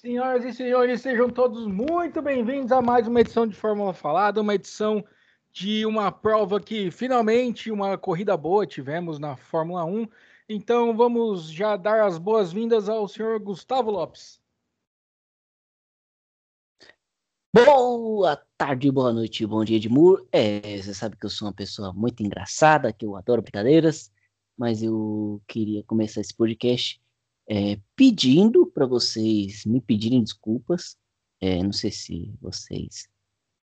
Senhoras e senhores, sejam todos muito bem-vindos a mais uma edição de Fórmula Falada, uma edição de uma prova que finalmente uma corrida boa tivemos na Fórmula 1. Então vamos já dar as boas-vindas ao senhor Gustavo Lopes. Boa tarde, boa noite, bom dia, Edmur. É, você sabe que eu sou uma pessoa muito engraçada, que eu adoro brincadeiras, mas eu queria começar esse podcast é, pedindo para vocês me pedirem desculpas. É, não sei se vocês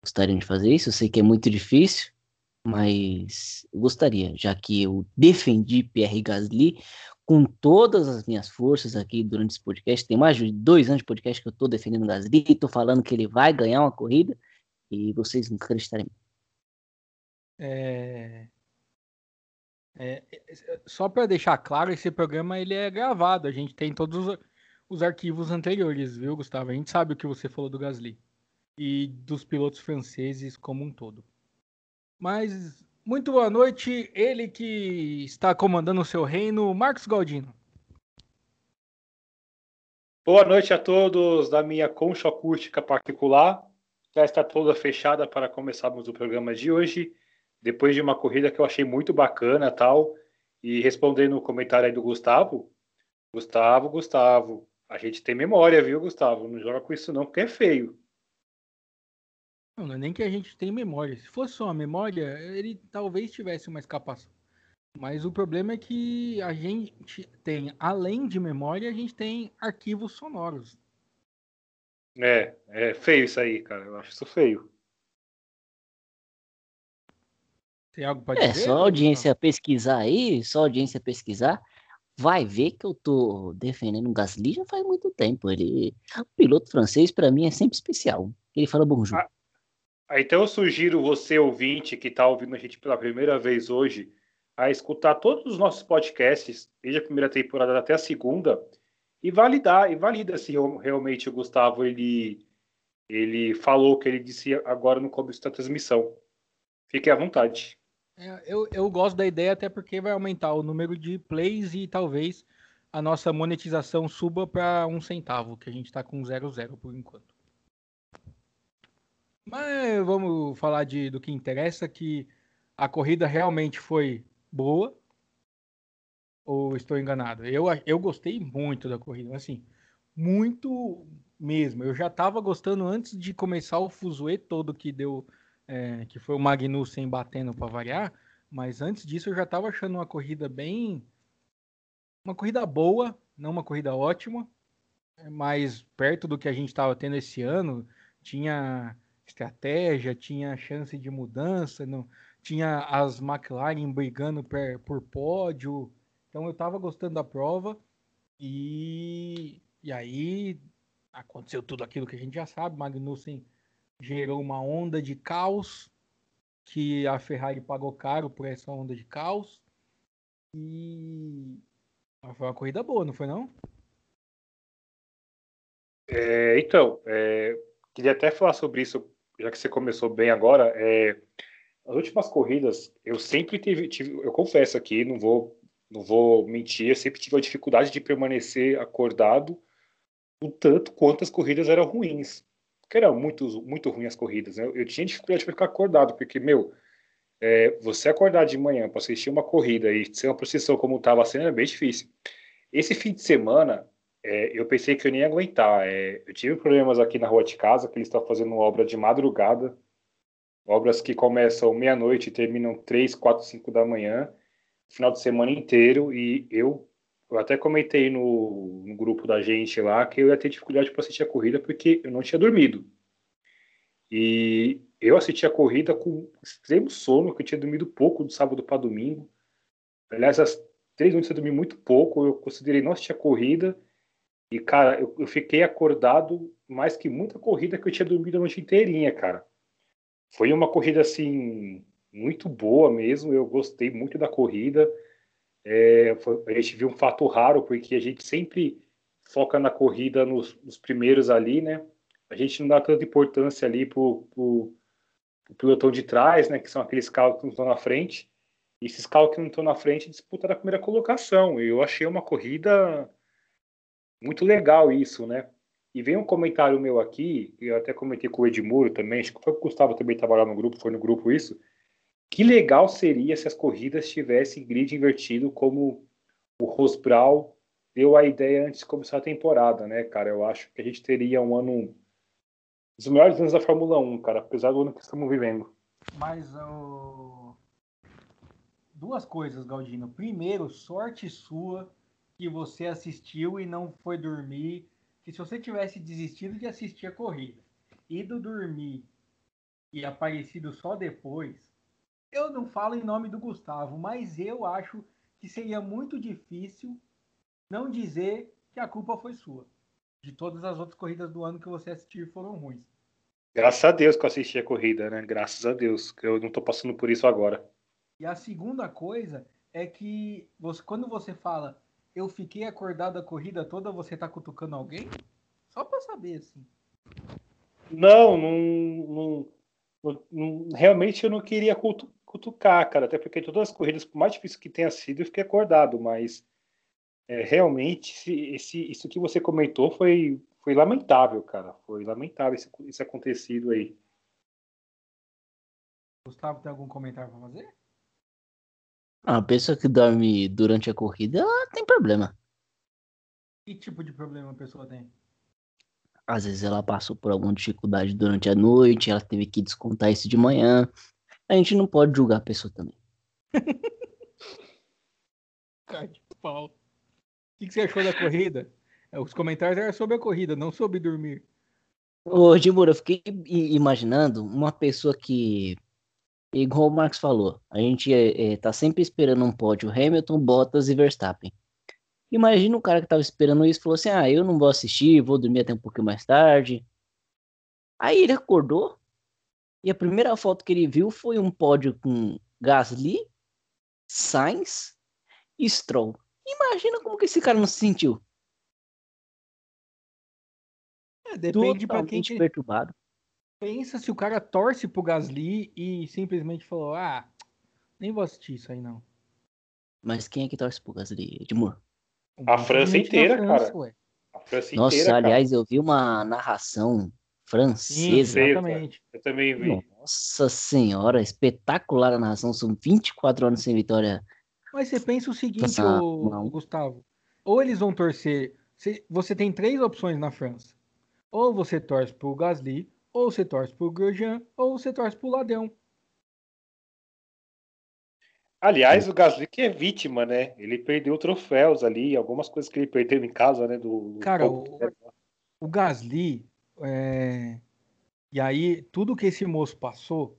gostariam de fazer isso, eu sei que é muito difícil, mas eu gostaria, já que eu defendi Pierre Gasly com todas as minhas forças aqui durante esse podcast. Tem mais de dois anos de podcast que eu estou defendendo o Gasly, estou falando que ele vai ganhar uma corrida e vocês não acreditarem. É... É, é, só para deixar claro, esse programa ele é gravado. A gente tem todos os, os, arquivos anteriores, viu, Gustavo? A gente sabe o que você falou do Gasly e dos pilotos franceses como um todo. Mas muito boa noite, ele que está comandando o seu reino, Marcos Galdino. Boa noite a todos da minha concha acústica particular. Já está toda fechada para começarmos o programa de hoje depois de uma corrida que eu achei muito bacana tal, e respondendo o comentário aí do Gustavo, Gustavo, Gustavo, a gente tem memória, viu, Gustavo? Não joga com isso não, porque é feio. Não, não é nem que a gente tem memória. Se fosse só uma memória, ele talvez tivesse uma escapação. Mas o problema é que a gente tem, além de memória, a gente tem arquivos sonoros. É, é feio isso aí, cara. Eu acho isso feio. Tem algo para é, dizer? É, só a audiência pesquisar aí, só a audiência pesquisar, vai ver que eu tô defendendo o Gasly já faz muito tempo. Ele, o piloto francês para mim é sempre especial. Ele fala bonjour. Ah, ah, então eu sugiro você ouvinte que está ouvindo a gente pela primeira vez hoje a escutar todos os nossos podcasts, desde a primeira temporada até a segunda, e validar e valida se realmente o Gustavo ele ele falou o que ele disse agora no começo da transmissão. Fique à vontade. É, eu, eu gosto da ideia até porque vai aumentar o número de plays e talvez a nossa monetização suba para um centavo, que a gente está com zero zero por enquanto. Mas vamos falar de, do que interessa, que a corrida realmente foi boa. Ou estou enganado? Eu, eu gostei muito da corrida, assim, muito mesmo. Eu já estava gostando antes de começar o fuzuê todo que deu é, que foi o Magnussen batendo para variar, mas antes disso eu já estava achando uma corrida bem. Uma corrida boa, não uma corrida ótima, mas perto do que a gente estava tendo esse ano. Tinha estratégia, tinha chance de mudança, não, tinha as McLaren brigando per, por pódio. Então eu estava gostando da prova e, e aí aconteceu tudo aquilo que a gente já sabe. Magnussen gerou uma onda de caos que a Ferrari pagou caro por essa onda de caos. E foi uma corrida boa, não foi não? É, então, é, queria até falar sobre isso, já que você começou bem agora. É, as últimas corridas, eu sempre tive, tive, eu confesso aqui, não vou, não vou mentir, eu sempre tive a dificuldade de permanecer acordado o tanto quanto as corridas eram ruins porque eram muito, muito ruins as corridas. Né? Eu tinha dificuldade de ficar acordado, porque, meu, é, você acordar de manhã para assistir uma corrida e ser uma procissão como estava sendo é bem difícil. Esse fim de semana, é, eu pensei que eu nem ia aguentar. É, eu tive problemas aqui na rua de casa, que eles estão fazendo obra de madrugada, obras que começam meia-noite e terminam três, quatro, cinco da manhã, final de semana inteiro, e eu eu até comentei no, no grupo da gente lá que eu ia ter dificuldade para assistir a corrida porque eu não tinha dormido. E eu assisti a corrida com extremo sono, que eu tinha dormido pouco do sábado para domingo. Aliás, as três noites eu dormi muito pouco, eu considerei não assistir a corrida. E, cara, eu, eu, fiquei acordado mais que muita corrida que eu tinha dormido a noite inteirinha, cara. Foi uma corrida, assim, muito boa mesmo. Eu gostei muito da corrida. É, foi, a gente viu um fato raro, porque a gente sempre foca na corrida nos, nos primeiros ali, né? A gente não dá tanta importância ali pro, pro, pro de trás, né? Que são aqueles carros que não estão na frente. E esses carros que não estão na frente disputam a primeira colocação. Eu achei uma corrida muito legal isso, né? E vem um comentário meu aqui, eu até comentei com o Edmuro também, acho que foi o Gustavo também estava no grupo, foi no grupo isso. Que legal seria se as corridas tivessem grid invertido, como o Rosbral deu a ideia antes de começar a temporada, né, cara? Eu acho que a gente teria um ano. Os melhores anos da Fórmula 1, cara, apesar do ano que estamos vivendo. Mas uh... duas coisas, Galdino. Primeiro, sorte sua que você assistiu e não foi dormir. Que se você tivesse desistido de assistir a corrida, ido dormir e aparecido só depois, eu não falo em nome do Gustavo, mas eu acho que seria muito difícil não dizer que a culpa foi sua. De todas as outras corridas do ano que você assistiu foram ruins. Graças a Deus que eu assisti a corrida, né? Graças a Deus, que eu não tô passando por isso agora. E a segunda coisa é que você, quando você fala eu fiquei acordado a corrida toda, você tá cutucando alguém? Só pra saber, assim. Não, não, não, não realmente eu não queria cutucar, cara, até porque todas as corridas, por mais difícil que tenha sido, eu fiquei acordado, mas é, realmente esse, esse, isso que você comentou foi, foi lamentável, cara. Foi lamentável esse, esse acontecido aí. Gustavo, tem algum comentário para fazer? Ah, a pessoa que dorme durante a corrida, ela tem problema. Que tipo de problema a pessoa tem? Às vezes ela passou por alguma dificuldade durante a noite, ela teve que descontar isso de manhã. A gente não pode julgar a pessoa também. Cara de pau que, que você achou da corrida? É, os comentários eram sobre a corrida, não sobre dormir. Ô, Dimura, eu fiquei imaginando uma pessoa que, igual o Marcos falou, a gente é, é, tá sempre esperando um pódio Hamilton, Bottas e Verstappen. Imagina o cara que tava esperando isso e falou assim: ah, eu não vou assistir, vou dormir até um pouquinho mais tarde. Aí ele acordou e a primeira foto que ele viu foi um pódio com Gasly, Sainz e Stroll. Imagina como que esse cara não se sentiu. É, depende para quem que... perturbado. Pensa se o cara torce pro Gasly e simplesmente falou: "Ah, nem vou assistir isso aí não". Mas quem é que torce pro Gasly, Edmur? A França inteira, França, cara. Ué. A França Nossa, inteira, aliás, cara. eu vi uma narração francesa. Sim, exatamente. Eu também vi. Nossa senhora, espetacular a narração. São 24 anos sem vitória mas você pensa o seguinte, ah, ô, Gustavo. Ou eles vão torcer. Você tem três opções na França. Ou você torce pro Gasly, ou você torce pro Grosjean, ou você torce pro Ladrão. Aliás, o Gasly que é vítima, né? Ele perdeu troféus ali, algumas coisas que ele perdeu em casa, né? Do, Cara, o, o, Gasly, é... e aí tudo que esse moço passou,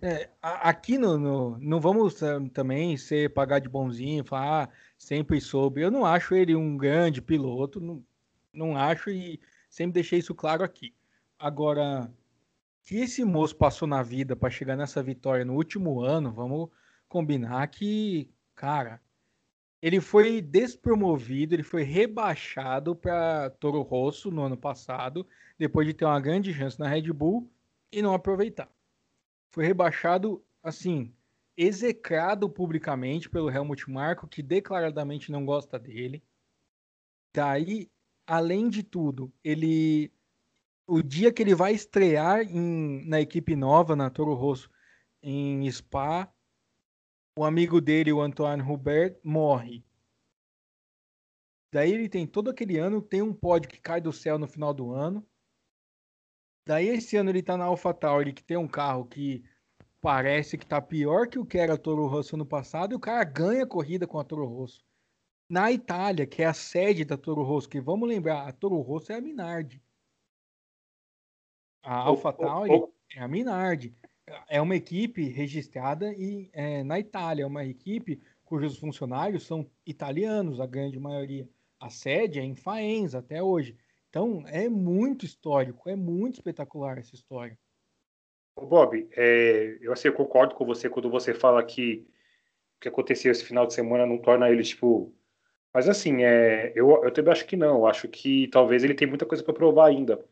é, aqui no, no, não vamos uh, também ser pagar de bonzinho, falar ah, sempre soube. Eu não acho ele um grande piloto, não, não acho e sempre deixei isso claro aqui. Agora, que esse moço passou na vida para chegar nessa vitória no último ano, vamos combinar que, cara, ele foi despromovido, ele foi rebaixado para Toro Rosso no ano passado, depois de ter uma grande chance na Red Bull e não aproveitar foi rebaixado, assim, execrado publicamente pelo Helmut Marko, que declaradamente não gosta dele. Daí, além de tudo, ele o dia que ele vai estrear em, na equipe nova, na Toro Rosso, em Spa, o amigo dele, o Antoine Hubert, morre. Daí ele tem todo aquele ano, tem um pódio que cai do céu no final do ano. Daí esse ano ele tá na AlphaTauri, que tem um carro que parece que tá pior que o que era a Toro Rosso no passado, e o cara ganha corrida com a Toro Rosso. Na Itália, que é a sede da Toro Rosso, que vamos lembrar, a Toro Rosso é a Minardi. A AlphaTauri oh, oh, oh. é a Minardi. É uma equipe registrada e, é, na Itália, é uma equipe cujos funcionários são italianos, a grande maioria. A sede é em Faenza até hoje. Então, é muito histórico, é muito espetacular essa história. Bob, é, eu, assim, eu concordo com você quando você fala que o que aconteceu esse final de semana não torna ele, tipo... Mas, assim, é, eu, eu também acho que não. Acho que talvez ele tem muita coisa para provar ainda.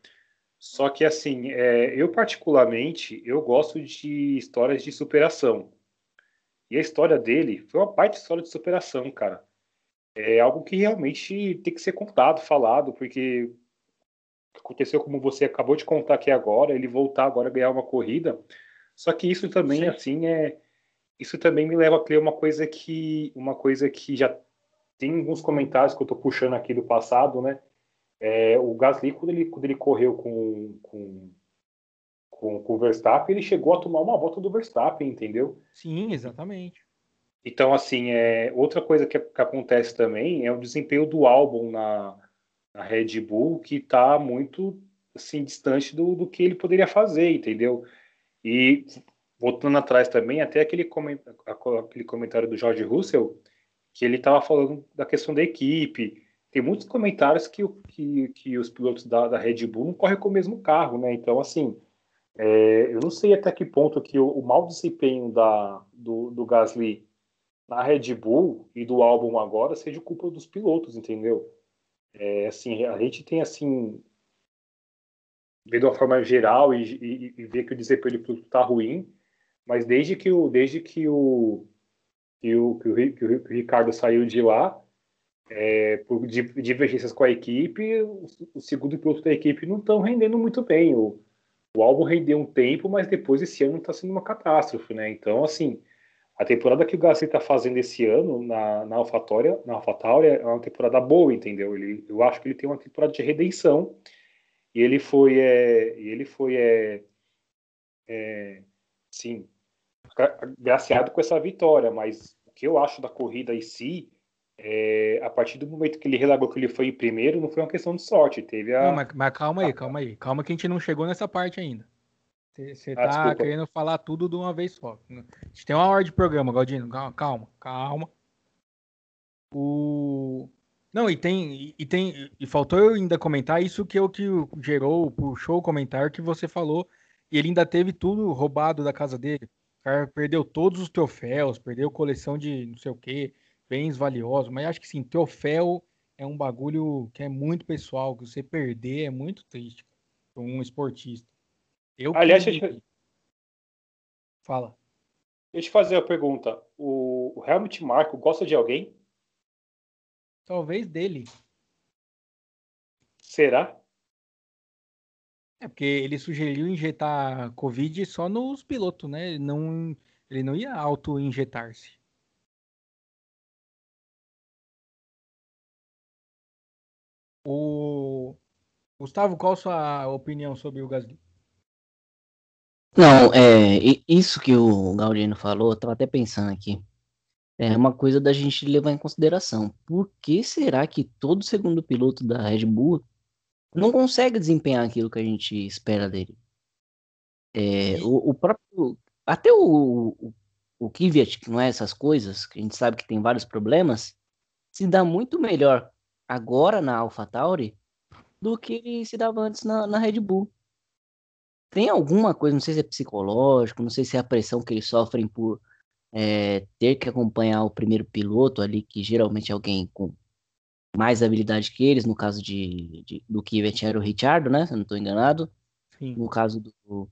Só que, assim, é, eu particularmente, eu gosto de histórias de superação. E a história dele foi uma parte de história de superação, cara. É algo que realmente tem que ser contado, falado, porque aconteceu como você acabou de contar aqui agora, ele voltar agora a ganhar uma corrida. Só que isso também, Sim. assim, é. Isso também me leva a crer uma coisa que. Uma coisa que já tem alguns comentários que eu estou puxando aqui do passado, né? É, o Gasly, quando ele, quando ele correu com, com, com, com o Verstappen, ele chegou a tomar uma volta do Verstappen, entendeu? Sim, exatamente. Então, assim, é, outra coisa que, que acontece também é o desempenho do álbum na, na Red Bull, que está muito assim, distante do, do que ele poderia fazer, entendeu? E voltando atrás também, até aquele, coment, aquele comentário do George Russell, que ele estava falando da questão da equipe. Tem muitos comentários que, que, que os pilotos da, da Red Bull não correm com o mesmo carro, né? Então, assim, é, eu não sei até que ponto que o, o mau desempenho da, do, do Gasly na Red Bull e do álbum agora seja culpa dos pilotos, entendeu? É, assim, a gente tem assim de uma forma geral e, e, e ver que o desempenho do piloto está ruim, mas desde que o desde que o que o, que o, que o Ricardo saiu de lá, é, por divergências com a equipe, o, segundo piloto da equipe não estão rendendo muito bem. O, o álbum rendeu um tempo, mas depois esse ano está sendo uma catástrofe, né? Então, assim, a temporada que o Gasly está fazendo esse ano na, na AlphaTauria, na AlphaTauria é uma temporada boa, entendeu? Ele, eu acho que ele tem uma temporada de redenção e ele foi, é, ele foi, é, é, sim, graciado com essa vitória, mas o que eu acho da corrida em si, é, a partir do momento que ele relagou que ele foi em primeiro, não foi uma questão de sorte, teve a... Não, mas, mas calma aí, calma aí, calma que a gente não chegou nessa parte ainda. Você ah, tá desculpa. querendo falar tudo de uma vez só. A gente tem uma hora de programa, Galdino, calma, calma. O... Não, e tem, e tem, e faltou eu ainda comentar isso que é o que gerou, puxou o comentário que você falou, e ele ainda teve tudo roubado da casa dele cara perdeu todos os troféus, perdeu coleção de não sei o que, bens valiosos, mas acho que sim, troféu é um bagulho que é muito pessoal, que você perder é muito triste para um esportista. Eu Aliás, deixa eu... Fala. Deixa eu te fazer a pergunta. O, Helmut Marko gosta de alguém? Talvez dele. Será? É, porque ele sugeriu injetar Covid só nos pilotos, né? Ele não, ele não ia auto-injetar-se. O Gustavo, qual a sua opinião sobre o Gasly? Não, é isso que o Galdino falou, eu tava até pensando aqui. É uma coisa da gente levar em consideração. Por que será que todo segundo piloto da Red Bull não consegue desempenhar aquilo que a gente espera dele. É, o, o, próprio. Até o, o, o Kvyat, que não é essas coisas, que a gente sabe que tem vários problemas, se dá muito melhor agora na AlphaTauri do que ele se dava antes na, na Red Bull. Tem alguma coisa, não sei se é psicológico, não sei se é a pressão que eles sofrem por é, ter que acompanhar o primeiro piloto ali, que geralmente é alguém com mais habilidade que eles, no caso de, de do Kivet era o Richard, né? Se eu não estou enganado. Sim. No caso do,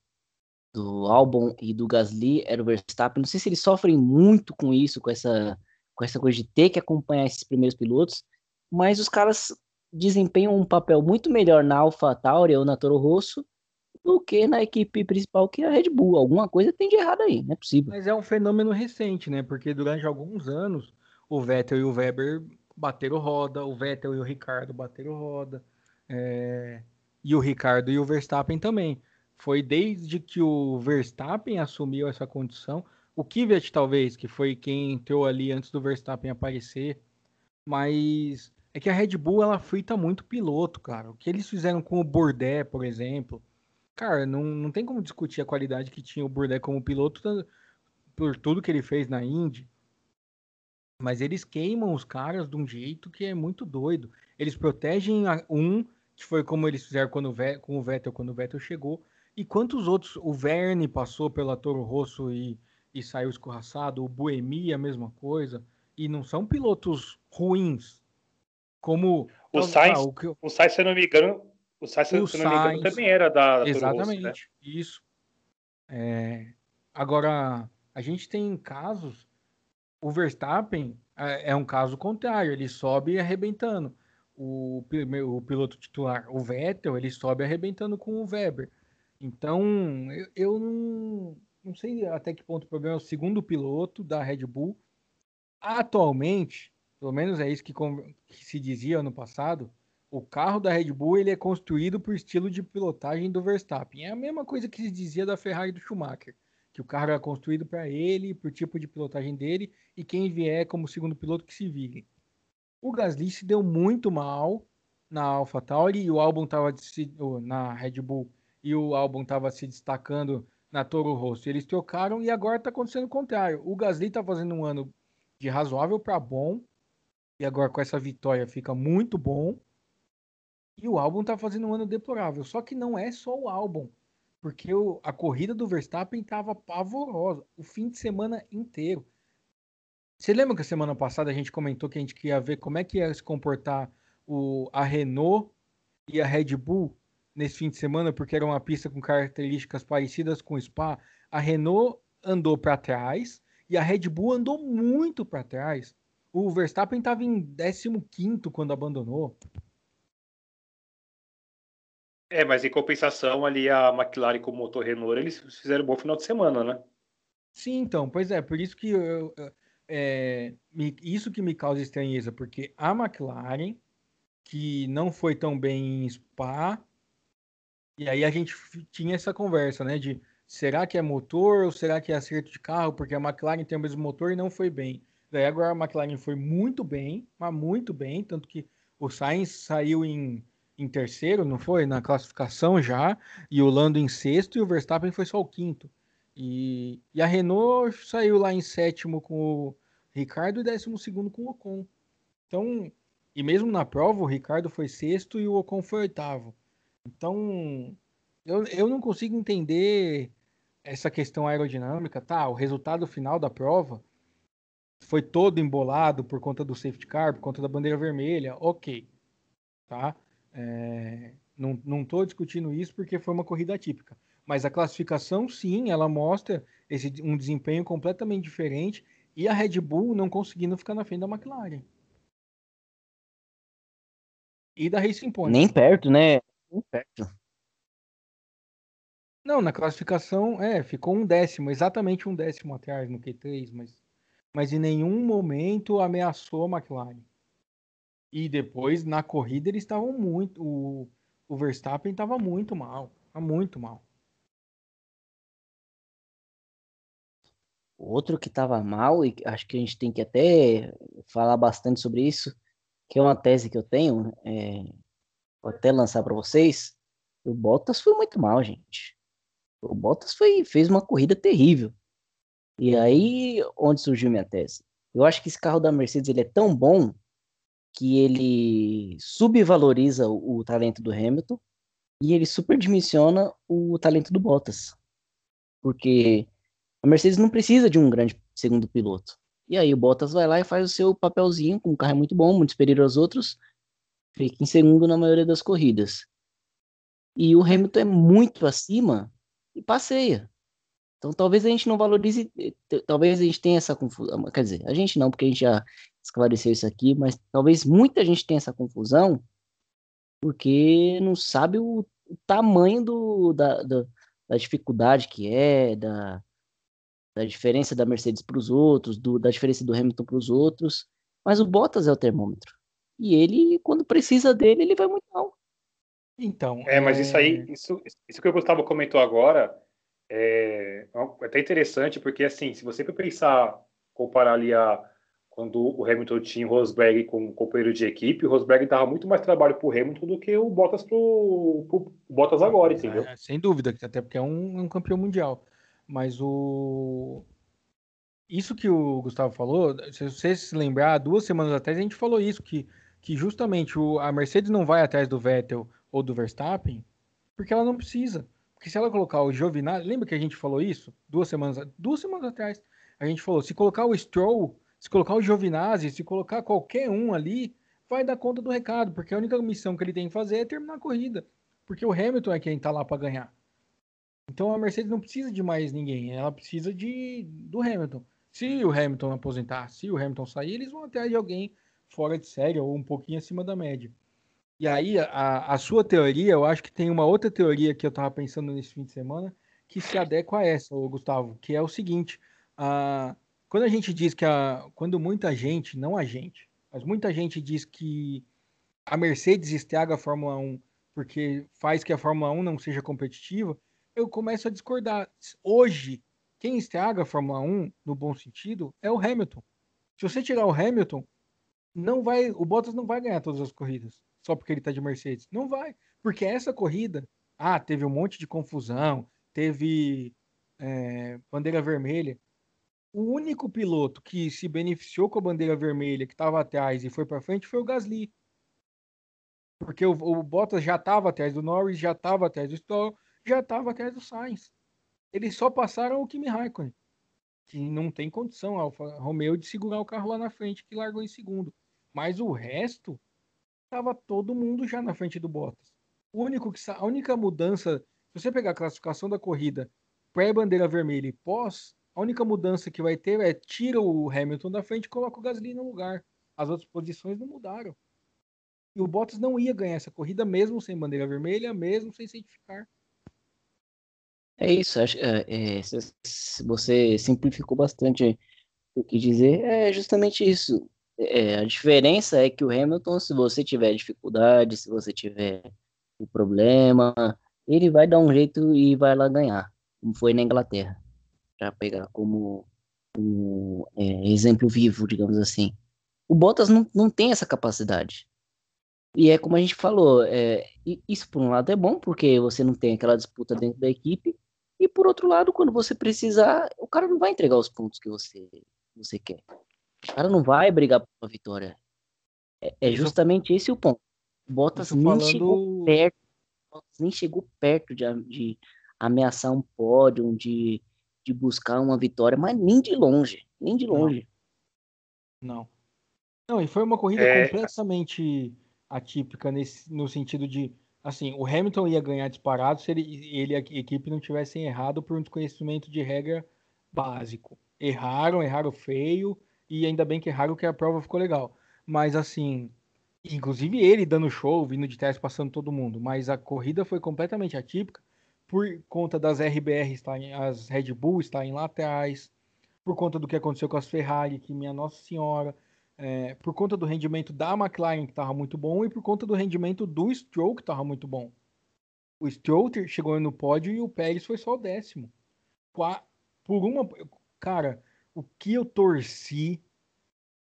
do Albon e do Gasly era o Verstappen. Não sei se eles sofrem muito com isso, com essa, com essa coisa de ter que acompanhar esses primeiros pilotos, mas os caras desempenham um papel muito melhor na Alpha Tauri ou na Toro Rosso do que na equipe principal que é a Red Bull. Alguma coisa tem de errado aí, não é possível. Mas é um fenômeno recente, né? Porque durante alguns anos o Vettel e o Weber bateram roda, o Vettel e o Ricardo bateram roda, é, e o Ricardo e o Verstappen também. Foi desde que o Verstappen assumiu essa condição, o Kvyat talvez, que foi quem entrou ali antes do Verstappen aparecer, mas é que a Red Bull ela frita muito piloto, cara. O que eles fizeram com o Bourdais, por exemplo, cara, não, não tem como discutir a qualidade que tinha o Bourdais como piloto por tudo que ele fez na Indy. Mas eles queimam os caras de um jeito que é muito doido. Eles protegem um, que foi como eles fizeram quando o com o Vettel quando o Vettel chegou. E quantos outros? O Verne passou pela Toro Rosso e, e saiu escorraçado. O Buemi, a mesma coisa. E não são pilotos ruins. Como. O Sainz, ah, o, que... o Sainz, se eu não me engano, o Sainz, se, não me engano, também era da, da Exatamente, Toro Rosso, né? isso. É... Agora, a gente tem casos o Verstappen é, é um caso contrário, ele sobe arrebentando. o, o piloto titular, o Vettel, ele sobe arrebentando com o Weber. Então, eu, eu não, não sei até que ponto o problema é o segundo piloto da Red Bull. Atualmente, pelo menos é isso que, que se dizia ano passado, o carro da Red Bull ele é construído por estilo de pilotagem do Verstappen. É a mesma coisa que se dizia da Ferrari do Schumacher, que o carro era construído para ele, o tipo de pilotagem dele, e quem vier como segundo piloto que se vire. O Gasly se deu muito mal na AlphaTauri e o álbum estava na Red Bull e o álbum estava se destacando na Toro Rosso. Eles trocaram e agora está acontecendo o contrário. O Gasly está fazendo um ano de razoável para bom e agora com essa vitória fica muito bom. E o álbum está fazendo um ano deplorável. Só que não é só o álbum, porque o, a corrida do Verstappen estava pavorosa o fim de semana inteiro. Você lembra que a semana passada a gente comentou que a gente queria ver como é que ia se comportar o, a Renault e a Red Bull nesse fim de semana, porque era uma pista com características parecidas com o Spa. A Renault andou para trás e a Red Bull andou muito para trás. O Verstappen estava em 15 quando abandonou. É, mas em compensação ali a McLaren com o motor Renault, eles fizeram um bom final de semana, né? Sim, então, pois é, por isso que eu, é, me, isso que me causa estranheza, porque a McLaren, que não foi tão bem em Spa, e aí a gente tinha essa conversa, né, de será que é motor ou será que é acerto de carro, porque a McLaren tem o mesmo motor e não foi bem. Agora a McLaren foi muito bem, mas muito bem, tanto que o Sainz saiu em, em terceiro, não foi? Na classificação já, e o Lando em sexto, e o Verstappen foi só o quinto. E, e a Renault saiu lá em sétimo com o Ricardo e décimo segundo com o Ocon. Então, e mesmo na prova, o Ricardo foi sexto e o Ocon foi oitavo. Então, eu, eu não consigo entender essa questão aerodinâmica, tá? O resultado final da prova foi todo embolado por conta do safety car, por conta da bandeira vermelha, ok, tá? É, não, tô discutindo isso porque foi uma corrida típica. Mas a classificação, sim, ela mostra esse, um desempenho completamente diferente e a Red Bull não conseguindo ficar na frente da McLaren. E da Racing Point. Nem perto, né? Nem perto. Não, na classificação, é, ficou um décimo, exatamente um décimo atrás no Q3, mas, mas em nenhum momento ameaçou a McLaren. E depois, na corrida, eles estavam muito. O, o Verstappen estava muito mal. Muito mal. Outro que estava mal, e acho que a gente tem que até falar bastante sobre isso, que é uma tese que eu tenho, é, vou até lançar para vocês. O Bottas foi muito mal, gente. O Bottas foi, fez uma corrida terrível. E aí, onde surgiu minha tese? Eu acho que esse carro da Mercedes ele é tão bom que ele subvaloriza o, o talento do Hamilton e ele superdimensiona o talento do Bottas. Porque a Mercedes não precisa de um grande segundo piloto. E aí o Bottas vai lá e faz o seu papelzinho, com um carro é muito bom, muito superior aos outros, fica em segundo na maioria das corridas. E o Hamilton é muito acima e passeia. Então talvez a gente não valorize, talvez a gente tenha essa confusão, quer dizer, a gente não, porque a gente já esclareceu isso aqui, mas talvez muita gente tenha essa confusão porque não sabe o, o tamanho do, da, da, da dificuldade que é, da, da diferença da Mercedes para os outros, do, da diferença do Hamilton para os outros, mas o Bottas é o termômetro. E ele, quando precisa dele, ele vai muito mal. Então. É, mas isso aí, é isso, isso que o Gustavo comentou agora é, é até interessante, porque assim, se você for pensar, comparar ali a quando o Hamilton tinha o Rosberg como companheiro de equipe, o Rosberg dava muito mais trabalho para o Hamilton do que o Bottas para o Bottas agora, entendeu? É, sem dúvida, até porque é um, um campeão mundial. Mas o. Isso que o Gustavo falou, se você se lembrar, duas semanas atrás a gente falou isso, que, que justamente o, a Mercedes não vai atrás do Vettel ou do Verstappen, porque ela não precisa. Porque se ela colocar o Giovinazzi, lembra que a gente falou isso? Duas semanas, duas semanas atrás. A gente falou, se colocar o Stroll, se colocar o Giovinazzi, se colocar qualquer um ali, vai dar conta do recado, porque a única missão que ele tem que fazer é terminar a corrida. Porque o Hamilton é quem tá lá para ganhar. Então a Mercedes não precisa de mais ninguém, ela precisa de do Hamilton. Se o Hamilton aposentar, se o Hamilton sair, eles vão atrás de alguém fora de série ou um pouquinho acima da média. E aí, a, a sua teoria, eu acho que tem uma outra teoria que eu estava pensando nesse fim de semana, que se adequa a essa, Gustavo, que é o seguinte: quando a gente diz que a, quando muita gente, não a gente, mas muita gente diz que a Mercedes estraga a Fórmula 1 porque faz que a Fórmula 1 não seja competitiva, eu começo a discordar. Hoje, quem estraga a Fórmula 1, no bom sentido, é o Hamilton. Se você tirar o Hamilton, não vai, o Bottas não vai ganhar todas as corridas, só porque ele está de Mercedes. Não vai, porque essa corrida, ah, teve um monte de confusão, teve é, bandeira vermelha. O único piloto que se beneficiou com a bandeira vermelha, que estava atrás e foi para frente, foi o Gasly. Porque o, o Bottas já estava atrás do Norris, já estava atrás do Stroll, já estava atrás do Sainz. Eles só passaram o Kimi Raikkonen, que não tem condição, Alfa Romeo, de segurar o carro lá na frente, que largou em segundo. Mas o resto, estava todo mundo já na frente do Bottas. O único que, a única mudança, se você pegar a classificação da corrida pré-bandeira vermelha e pós, a única mudança que vai ter é tira o Hamilton da frente e coloca o Gasly no lugar. As outras posições não mudaram. E o Bottas não ia ganhar essa corrida mesmo sem bandeira vermelha, mesmo sem certificar. É isso, acho, é, é, você simplificou bastante o que dizer. É justamente isso. É, a diferença é que o Hamilton, se você tiver dificuldade, se você tiver o problema, ele vai dar um jeito e vai lá ganhar, como foi na Inglaterra, para pegar como um é, exemplo vivo, digamos assim. O Bottas não, não tem essa capacidade. E é como a gente falou, é, isso por um lado é bom, porque você não tem aquela disputa dentro da equipe, e por outro lado, quando você precisar, o cara não vai entregar os pontos que você, você quer. O cara não vai brigar por uma vitória. É, é justamente esse o ponto. Bottas nem falando... chegou perto, Bottas nem chegou perto de, de ameaçar um pódio, de, de buscar uma vitória, mas nem de longe, nem de longe. Não. Não, não e foi uma corrida é... completamente atípica nesse, no sentido de, assim, o Hamilton ia ganhar disparado se ele, ele e a equipe não tivessem errado por um desconhecimento de regra básico. Erraram, erraram feio, e ainda bem que erraram que a prova ficou legal. Mas, assim, inclusive ele dando show, vindo de teste, passando todo mundo. Mas a corrida foi completamente atípica por conta das RBR estarem, as Red Bull estarem lá atrás, por conta do que aconteceu com as Ferrari, que minha Nossa Senhora, é, por conta do rendimento da McLaren, que estava muito bom, e por conta do rendimento do Stroll, que estava muito bom. O Stroll chegou no pódio e o Pérez foi só o décimo. Por uma. Cara, o que eu torci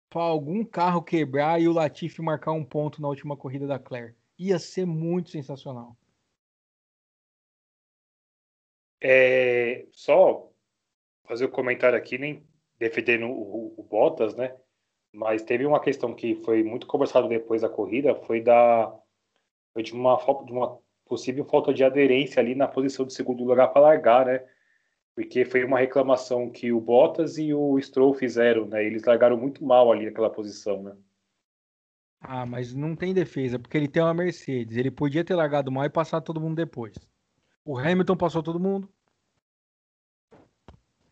para algum carro quebrar e o Latifi marcar um ponto na última corrida da Claire. Ia ser muito sensacional. É, só fazer um comentário aqui, nem defendendo o, o, o Bottas, né? Mas teve uma questão que foi muito conversado depois da corrida, foi da foi de uma falta de uma possível falta de aderência ali na posição de segundo lugar para largar, né? Porque foi uma reclamação que o Bottas e o Stroll fizeram, né? Eles largaram muito mal ali naquela posição, né? Ah, mas não tem defesa, porque ele tem uma Mercedes. Ele podia ter largado mal e passar todo mundo depois. O Hamilton passou todo mundo.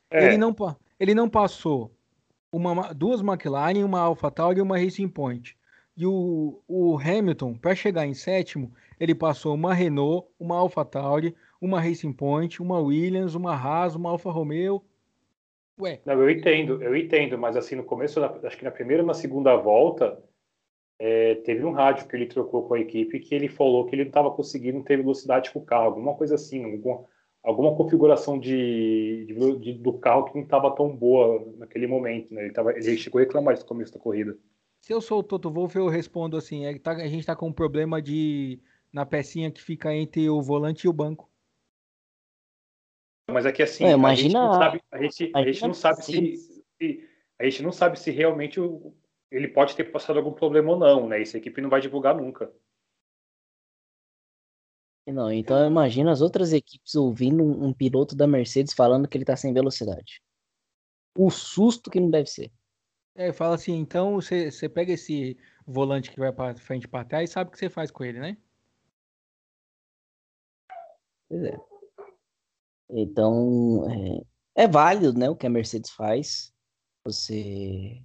É. Ele, não, ele não passou uma, duas McLaren, uma AlphaTauri e uma Racing Point. E o, o Hamilton, para chegar em sétimo, ele passou uma Renault, uma AlphaTauri, uma Racing Point, uma Williams, uma Haas, uma Alfa Romeo. Ué. Não, eu entendo, eu entendo, mas assim, no começo, acho que na primeira e na segunda volta, é, teve um rádio que ele trocou com a equipe que ele falou que ele não estava conseguindo ter velocidade com o carro, alguma coisa assim, alguma, alguma configuração de, de, de, do carro que não estava tão boa naquele momento, né? Ele, tava, ele chegou a reclamar isso no começo da corrida. Se eu sou o Toto Wolff, eu respondo assim: é, tá, a gente está com um problema de na pecinha que fica entre o volante e o banco. Mas é que assim, é, imagina, a gente não sabe, a gente, a gente não sabe se, se, a gente não sabe se realmente o, ele pode ter passado algum problema ou não, né? Essa equipe não vai divulgar nunca. Não, então imagina as outras equipes ouvindo um, um piloto da Mercedes falando que ele tá sem velocidade. O susto que não deve ser. É, fala assim, então você, você pega esse volante que vai para frente para trás e sabe o que você faz com ele, né? Pois é. Então, é, é válido, né, o que a Mercedes faz. Você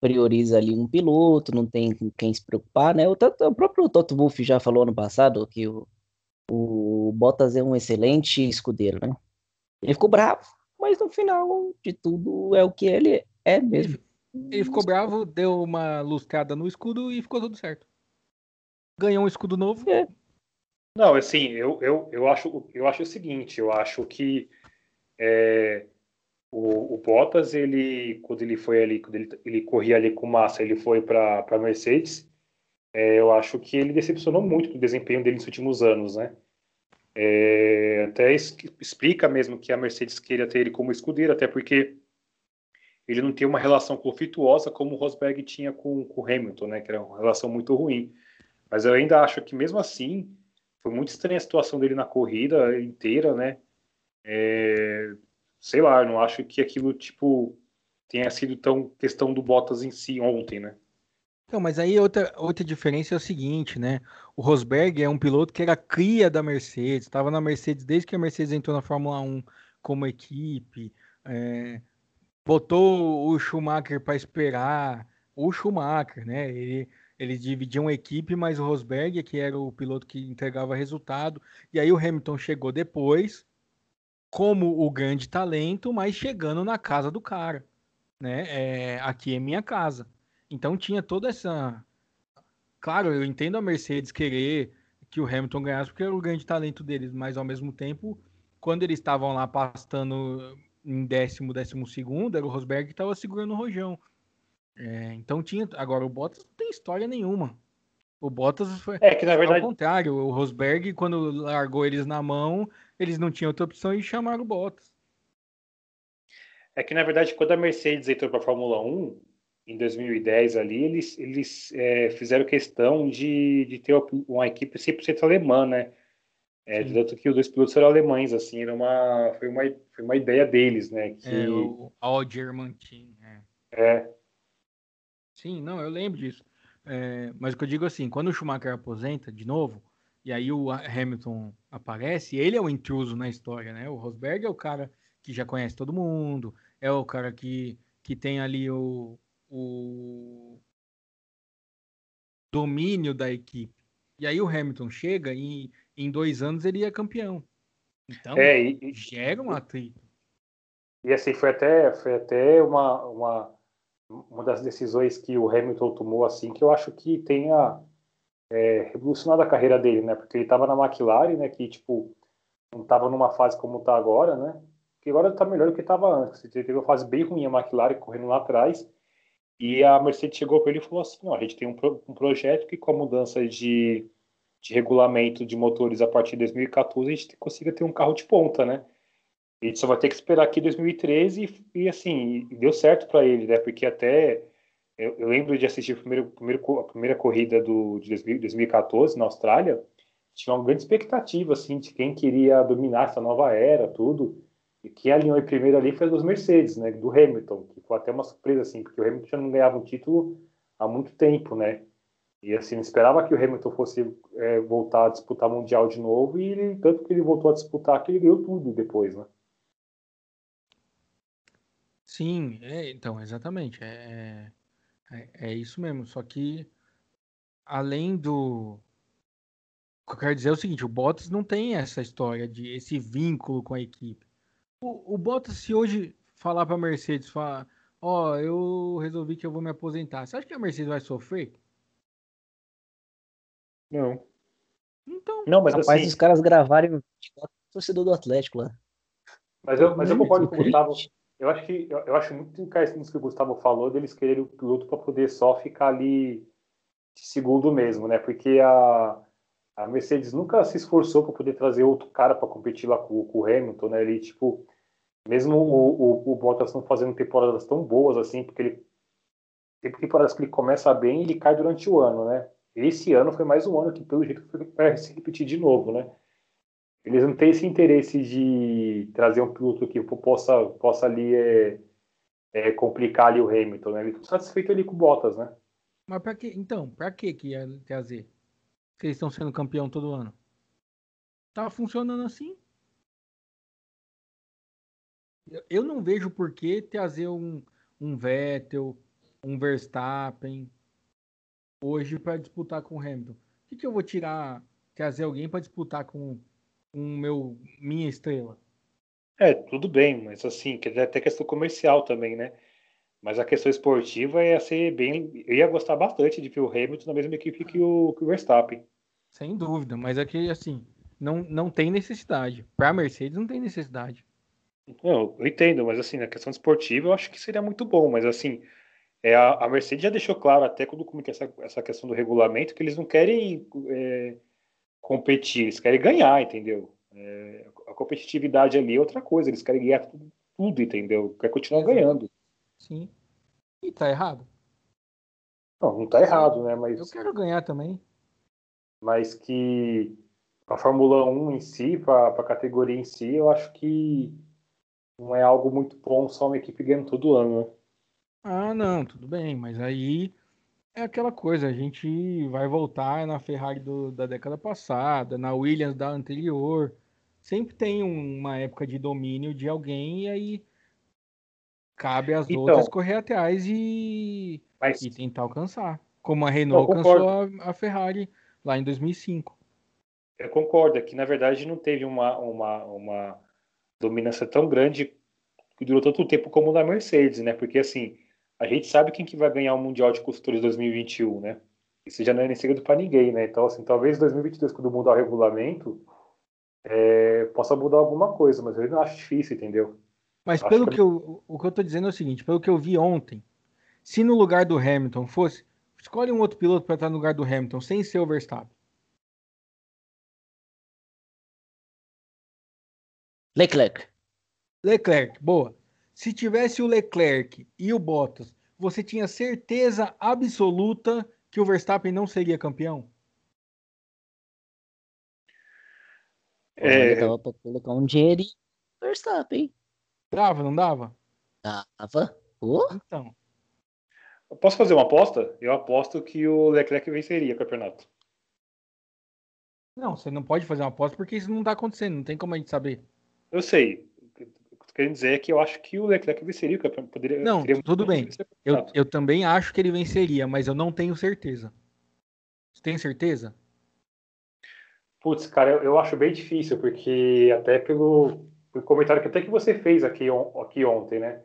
prioriza ali um piloto, não tem com quem se preocupar, né? O, o próprio Toto Wolff já falou ano passado que o, o Bottas é um excelente escudeiro, né? Ele ficou bravo, mas no final de tudo é o que ele é mesmo. Ele ficou bravo, deu uma luscada no escudo e ficou tudo certo. Ganhou um escudo novo. É. Não, assim, eu, eu, eu, acho, eu acho o seguinte, eu acho que é, o, o, Bottas, ele, quando ele foi ali, quando ele, ele corria ali com massa, ele foi para a Mercedes, é, eu acho que ele decepcionou muito com o desempenho dele nos últimos anos, né? É, até explica mesmo que a Mercedes queria ter ele como escudeiro, até porque ele não tem uma relação conflituosa como o Rosberg tinha com, com o Hamilton, né? Que era uma relação muito ruim. Mas eu ainda acho que mesmo assim foi muito estranha a situação dele na corrida inteira, né? É, sei lá, não acho que aquilo, tipo, tenha sido tão questão do Bottas em si ontem, né? Não, mas aí outra, outra diferença é o seguinte, né? O Rosberg é um piloto que era cria da Mercedes, estava na Mercedes desde que a Mercedes entrou na Fórmula 1 como equipe, é, botou o Schumacher para esperar, o Schumacher, né? Ele, eles dividiam a equipe, mas o Rosberg, que era o piloto que entregava resultado, e aí o Hamilton chegou depois, como o grande talento, mas chegando na casa do cara, né? É, aqui é minha casa. Então tinha toda essa. Claro, eu entendo a Mercedes querer que o Hamilton ganhasse porque era o grande talento deles, mas ao mesmo tempo, quando eles estavam lá pastando em décimo, décimo segundo, era o Rosberg que estava segurando o rojão. É, então tinha. Agora o Bottas não tem história nenhuma. O Bottas foi. É que na verdade. Ao contrário, o Rosberg, quando largou eles na mão, eles não tinham outra opção e chamaram o Bottas. É que, na verdade, quando a Mercedes entrou para a Fórmula 1, em 2010 ali, eles, eles é, fizeram questão de, de ter uma equipe 100% alemã, né? É, tanto que os dois pilotos eram alemães, assim, era uma, foi, uma, foi uma ideia deles, né? Que... É, o All German Team, é. é. Sim, não, eu lembro disso. É, mas o que eu digo assim, quando o Schumacher aposenta de novo, e aí o Hamilton aparece, ele é o intruso na história, né? O Rosberg é o cara que já conhece todo mundo, é o cara que, que tem ali o, o domínio da equipe. E aí o Hamilton chega e em dois anos ele é campeão. Então, é, e, gera um atrito. E assim, foi até, foi até uma, uma, uma das decisões que o Hamilton tomou, assim, que eu acho que tenha é, revolucionado a carreira dele, né? Porque ele estava na McLaren, né? Que, tipo, não estava numa fase como está agora, né? Que agora está melhor do que estava antes. Ele teve uma fase bem ruim a McLaren correndo lá atrás. E a Mercedes chegou para ele e falou assim: não, a gente tem um, pro, um projeto que, com a mudança de, de regulamento de motores a partir de 2014, a gente consiga ter um carro de ponta, né? A gente só vai ter que esperar aqui 2013 e, e assim, deu certo para ele, né? Porque até eu, eu, lembro de assistir a primeira, a primeira corrida do, de 2014 na Austrália. Tinha uma grande expectativa, assim, de quem queria dominar essa nova era, tudo. E quem alinhou em primeiro ali foi dos Mercedes, né? Do Hamilton, que foi até uma surpresa, assim, porque o Hamilton já não ganhava um título há muito tempo, né? E assim, esperava que o Hamilton fosse é, voltar a disputar Mundial de novo, e tanto que ele voltou a disputar que ele ganhou tudo depois, né? Sim, é, então, exatamente. É, é, é isso mesmo. Só que além do. O que eu quero dizer é o seguinte: o Bottas não tem essa história de esse vínculo com a equipe. O, o Bottas, se hoje falar para a Mercedes, falar, ó, oh, eu resolvi que eu vou me aposentar, você acha que a Mercedes vai sofrer? Não. Então. Não, mas Rapaz, assim... os caras gravarem o torcedor do Atlético lá. Mas eu, mas eu concordo com o Gustavo. Eu acho que eu, eu acho muito interessante que o Gustavo falou deles quererem o piloto para poder só ficar ali de segundo mesmo, né? Porque a, a Mercedes nunca se esforçou para poder trazer outro cara para competir lá com, com, o Hamilton, né? Ele tipo, mesmo o, o, o Bottas não fazendo temporadas tão boas assim, porque ele tem temporadas que ele começa bem e ele cai durante o ano, né? Esse ano foi mais um ano que pelo jeito vai se repetir de novo, né? Eles não têm esse interesse de trazer um piloto que possa, possa ali é, é, complicar ali o Hamilton, né? Eles estão satisfeitos ali com o Bottas, né? Mas para que, então, para que que ia trazer? Se eles estão sendo campeão todo ano? Tá funcionando assim? Eu não vejo por que trazer um, um Vettel, um Verstappen hoje para disputar com o Hamilton. O que, que eu vou tirar, trazer alguém para disputar com o meu minha estrela? É, tudo bem, mas assim, quer dizer, até questão comercial também, né? Mas a questão esportiva ia ser bem. Eu ia gostar bastante de ver o Hamilton na mesma equipe que o, que o Verstappen. Sem dúvida, mas é que assim, não, não tem necessidade. Para a Mercedes não tem necessidade. Não, eu entendo, mas assim, na questão esportiva eu acho que seria muito bom, mas assim, é, a, Mercedes já deixou claro, até quando comentei essa, essa questão do regulamento, que eles não querem é, competir, eles querem ganhar, entendeu? É, a competitividade ali é outra coisa, eles querem ganhar tudo, tudo entendeu? Quer continuar ganhando. Sim. E tá errado? Não, não tá errado, né? Mas, Eu quero ganhar também. mas que a Fórmula 1 em si, para a categoria em si, eu acho que não é algo muito bom só uma equipe ganhando todo ano, né? Ah, não, tudo bem, mas aí é aquela coisa, a gente vai voltar na Ferrari do- da década passada, na Williams da anterior. Sempre tem um- uma época de domínio de alguém e aí cabe às Então. outras correr atrás e, Mas, e tentar alcançar. Como a Renault Não, alcançou a, a Ferrari lá em 2005. Eu concordo, é que na verdade não teve uma, uma, uma dominância tão grande que durou tanto tempo como na Mercedes, né? Porque assim, a gente sabe quem que vai ganhar o Mundial de Construtores 2021, né? Isso já não é nem segredo para ninguém, né? Então, assim, talvez 2022, quando mudar o regulamento, é, possa mudar alguma coisa, mas eu não acho difícil, entendeu? Mas Acho pelo que- que eu, o que eu tô dizendo é o seguinte, pelo que eu vi ontem, se no lugar do Hamilton fosse, escolhe um outro piloto para estar no lugar do Hamilton, sem ser o Verstappen. Leclerc. Leclerc, boa. Se tivesse o Leclerc e o Bottas, você tinha certeza absoluta que o Verstappen não seria campeão? É. Olha, dava pra colocar um dinheirinho no Verstappen. Dava, não dava? Dava. Pô, Então. Eu Posso fazer uma aposta? Eu aposto que o Leclerc venceria o campeonato. Não, você não pode fazer uma aposta porque isso não tá acontecendo, não tem como a gente saber. Eu sei. Querendo dizer é que eu acho que o Leclerc venceria o campeonato. Poderia, Não, tudo bem. Eu, eu também acho que ele venceria, mas eu não tenho certeza. Você tem certeza? Putz, cara, eu, eu acho bem difícil, porque até pelo, pelo comentário que até que você fez aqui, on- aqui ontem, né?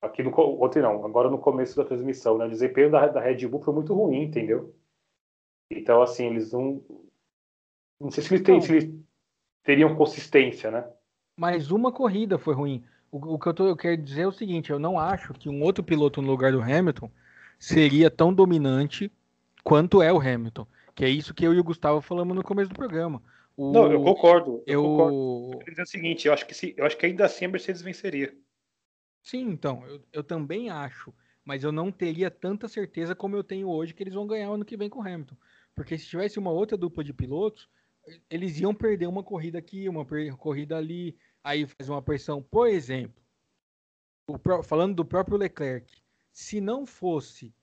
Aqui no, ontem não, agora no começo da transmissão, né? O desempenho da, da Red Bull foi muito ruim, entendeu? Então, assim, eles não. Não sei se eles, têm, Não. se eles teriam consistência, né? Mas uma corrida foi ruim. O, o que eu, tô, eu quero dizer é o seguinte: eu não acho que um outro piloto no lugar do Hamilton seria tão dominante quanto é o Hamilton. Que é isso que eu e o Gustavo falamos no começo do programa. O, Não, eu concordo. Eu, eu- concordo. Eu dizer o seguinte, eu acho que se, eu acho que ainda assim a Mercedes venceria. Sim, então, eu, eu também acho. Mas eu não teria tanta certeza como eu tenho hoje que eles vão ganhar o ano que vem com o Hamilton. Porque se tivesse uma outra dupla de pilotos, eles iam perder uma corrida aqui, uma corrida ali, aí faz uma pressão. Por exemplo, falando do próprio Leclerc, se não fosse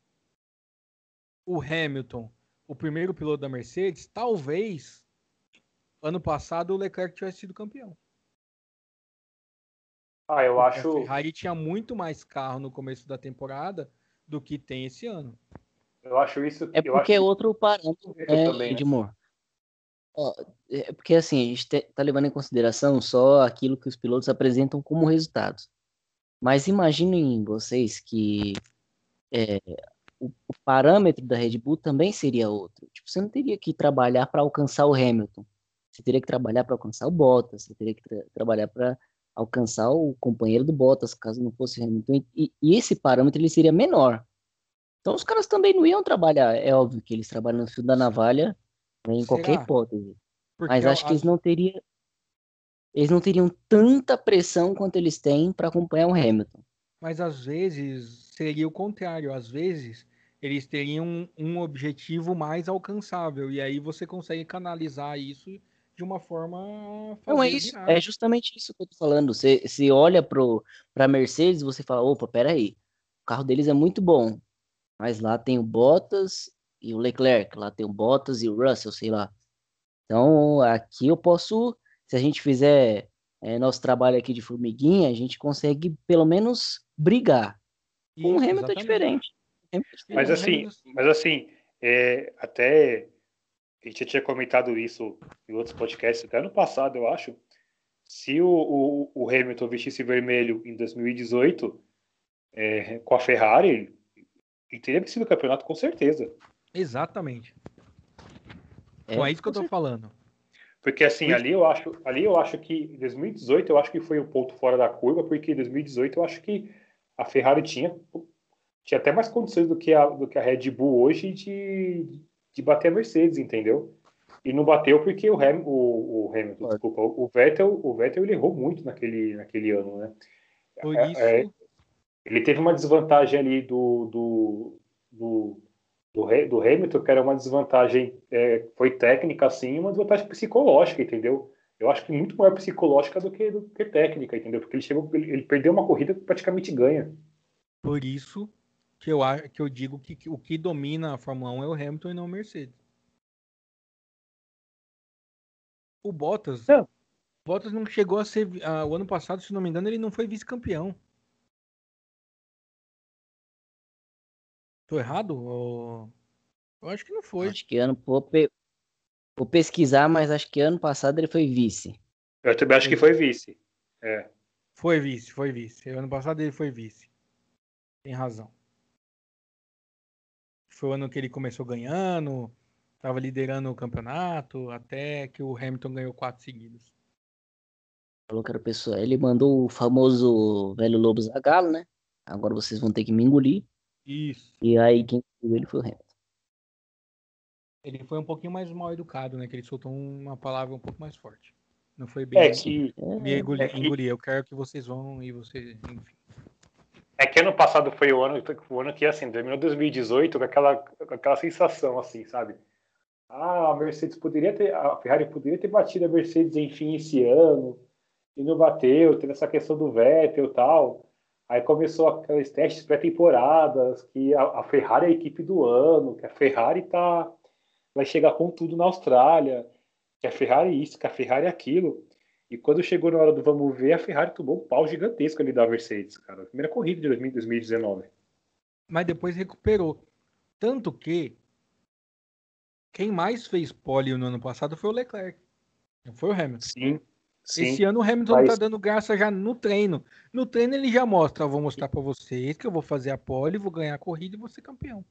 o Hamilton o primeiro piloto da Mercedes, talvez ano passado o Leclerc tivesse sido campeão. Ah, eu Porque acho. A Ferrari tinha muito mais carro no começo da temporada do que tem esse ano. Eu acho isso. é porque é acho outro parâmetro, Eu né, também, né? Edmur? É porque assim, a gente te- tá levando em consideração só aquilo que os pilotos apresentam como resultados. Mas imaginem vocês que é, o, o parâmetro da Red Bull também seria outro. Tipo, você não teria que trabalhar para alcançar o Hamilton. Você teria que trabalhar para alcançar o Bottas. Você teria que tra- trabalhar para alcançar o companheiro do Bottas, caso não fosse o Hamilton. E, e esse parâmetro ele seria menor. Então os caras também não iam trabalhar. É óbvio que eles trabalham no fio da navalha em qualquer Será? hipótese. Porque Mas acho que a- eles não teriam eles não teriam tanta pressão quanto eles têm para acompanhar o Hamilton. Mas às vezes seria o contrário. Às vezes eles teriam um, objetivo mais alcançável. E aí você consegue canalizar isso de uma forma. Não é isso, é justamente isso que eu tô falando. Você, você olha pro para Mercedes, e você fala, opa, peraí, o carro deles é muito bom, mas lá tem o Bottas e o Leclerc, lá tem o Bottas e o Russell, sei lá. Então aqui eu posso, se a gente fizer é, nosso trabalho aqui de formiguinha, a gente consegue pelo menos brigar. Isso, Hamilton é diferente. Mas assim, mas assim, é, até a gente já tinha comentado isso em outros podcasts, até ano passado, eu acho. Se o, o, o Hamilton vestisse vermelho em 2018 é, com a Ferrari, ele teria vencido o campeonato com certeza. Exatamente. É, então é isso que eu tô falando. Porque assim, ali eu acho, ali eu acho que 2018 eu acho que foi um ponto fora da curva, porque 2018 eu acho que a Ferrari tinha tinha até mais condições do que a, do que a Red Bull hoje de, de bater a Mercedes, entendeu? E não bateu porque o, Ham, o, o Hamilton, desculpa, o Vettel, o Vettel ele errou muito naquele, naquele ano, né? Por é, isso... É, ele teve uma desvantagem ali do, do, do, do, do Hamilton, que era uma desvantagem, é, foi técnica, assim, uma desvantagem psicológica, entendeu? Eu acho que muito maior psicológica do que, do que técnica, entendeu? Porque ele chegou, ele, ele perdeu uma corrida que praticamente ganha. Por isso que eu, que eu digo que, que o que domina a Fórmula 1 é o Hamilton e não o Mercedes. O Bottas. Não. O Bottas não chegou a ser. Uh, o ano passado, se não me engano, ele não foi vice-campeão. Tô errado? Ou... Eu acho que não foi. Acho que ano. Vou, pe... vou pesquisar, mas acho que ano passado ele foi vice. Eu também acho que foi vice. É. Foi vice, foi vice. Ano passado ele foi vice. Tem razão. Foi o ano que ele começou ganhando, estava liderando o campeonato, até que o Hamilton ganhou quatro seguidos. Falou que era pessoa. Ele mandou o famoso velho Lobo Zagalo, né? Agora vocês vão ter que me engolir. Isso. E aí quem viu ele foi o Hamilton. Ele foi um pouquinho mais mal educado, né? Que ele soltou uma palavra um pouco mais forte. Não foi bem é assim. que, me engolir, é que... Eu quero que vocês vão e vocês, enfim. É que ano passado foi o ano, o ano que, assim, terminou 2018 com aquela, com aquela sensação, assim, sabe? Ah, a Mercedes poderia ter, a Ferrari poderia ter batido a Mercedes, enfim, esse ano, e não bateu, teve essa questão do Vettel e tal. Aí começou aqueles testes pré-temporadas, que a, a, Ferrari é a equipe do ano, que a Ferrari tá, vai chegar com tudo na Austrália, que a Ferrari é isso, que a Ferrari é aquilo. E quando chegou na hora do vamos ver, a Ferrari tomou um pau gigantesco ali da Mercedes, cara. Primeira corrida de 2019. Mas depois recuperou. Tanto que quem mais fez pole no ano passado foi o Leclerc. Não foi o Hamilton. Sim. Sim, Esse ano o Hamilton mas... tá dando graça já no treino. No treino ele já mostra, vou mostrar para vocês que eu vou fazer a pole, vou ganhar a corrida e vou ser campeão.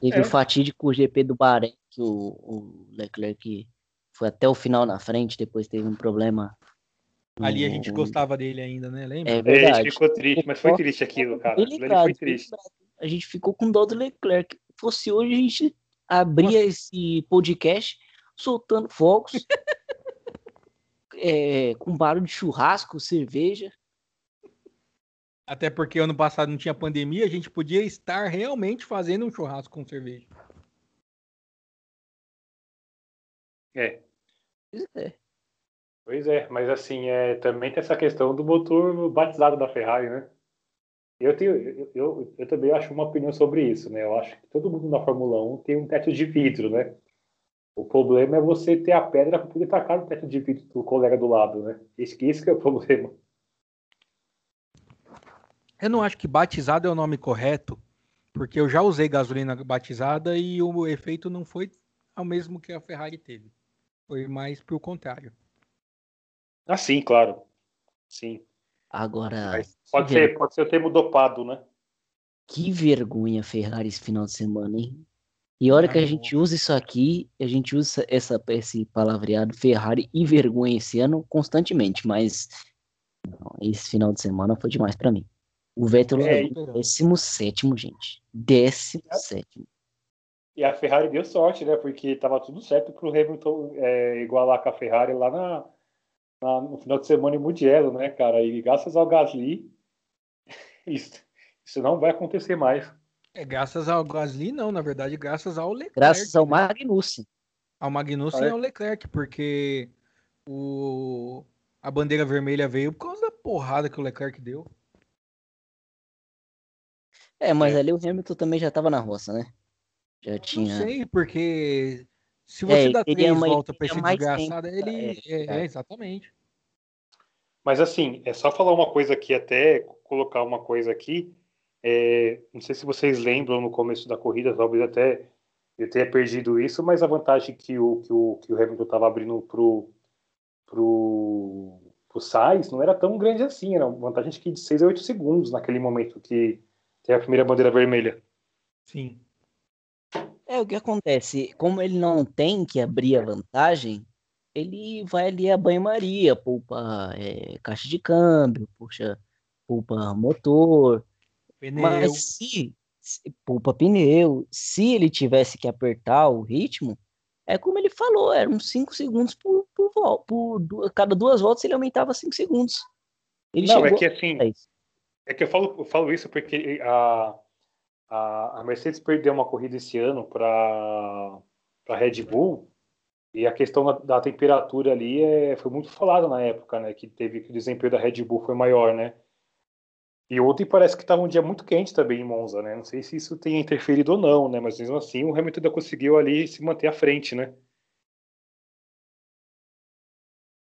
Teve é. o fatídico GP do Bahrein, que o, o Leclerc foi até o final na frente, depois teve um problema. Ali a gente gostava dele ainda, né? Lembra? É verdade. A gente ficou triste, mas foi triste aquilo, cara. Delicado, foi triste. A gente ficou com dó do Leclerc. Se fosse hoje, a gente abria Nossa. esse podcast soltando fogos, é, com barulho de churrasco, cerveja. Até porque ano passado não tinha pandemia, a gente podia estar realmente fazendo um churrasco com cerveja. É. É. Pois é, mas assim, é, também tem essa questão do motor batizado da Ferrari, né? Eu, tenho, eu, eu, eu, também acho uma opinião sobre isso, né? Eu acho que todo mundo na Fórmula 1 tem um teto de vidro, né? O problema é você ter a pedra para poder tacar no teto de vidro do colega do lado, né? Esse, esse que é o problema. Eu não acho que batizado é o nome correto, porque eu já usei gasolina batizada e o efeito não foi o mesmo que a Ferrari teve. Foi mais pro contrário. Ah, sim, claro. Sim. Agora. Mas pode ser, pode ser o termo dopado, né? Que vergonha Ferrari esse final de semana, hein? E hora que a gente usa isso aqui, a gente usa essa, esse palavreado Ferrari e vergonha esse ano constantemente, mas não, esse final de semana foi demais para mim. O Vettel é, é 17, gente. 17. E a Ferrari deu sorte, né? Porque estava tudo certo para o Hamilton é, igualar com a Ferrari lá na, na, no final de semana em Mugello, né, cara? E graças ao Gasly, isso, isso não vai acontecer mais. É, graças ao Gasly, não, na verdade, graças ao Leclerc. Graças ao né? Magnussen. Ao Magnussen e ao Leclerc, porque o, a bandeira vermelha veio por causa da porrada que o Leclerc deu. É, mas é. ali o Hamilton também já estava na roça, né? Já tinha. Não sei, porque se você é, dá três uma, voltas para esse desgraçado, ele. É, é, é, exatamente. Mas assim, é só falar uma coisa aqui, até colocar uma coisa aqui. É, não sei se vocês lembram no começo da corrida, talvez até eu tenha perdido isso, mas a vantagem que o, que o, que o Hamilton estava abrindo pro, pro, pro Sainz não era tão grande assim, era uma vantagem de 6 a 8 segundos naquele momento que tem a primeira bandeira vermelha. Sim. É o que acontece, como ele não tem que abrir a vantagem, ele vai ali a banho-maria, poupa é, caixa de câmbio, puxa, poupa motor. Pneu. Mas se, se poupa pneu, se ele tivesse que apertar o ritmo, é como ele falou, eram 5 segundos por, por, por, por, cada duas voltas ele aumentava 5 segundos. Ele Não, é que assim, é que eu falo, eu falo isso porque a, a, a Mercedes perdeu uma corrida esse ano para a Red Bull e a questão da, da, temperatura ali é, foi muito falada na época, né? Que teve que o desempenho da Red Bull foi maior, né? E ontem parece que estava um dia muito quente também em Monza, né? Não sei se isso tem interferido ou não, né? Mas mesmo assim o Hamilton ainda conseguiu ali se manter à frente, né?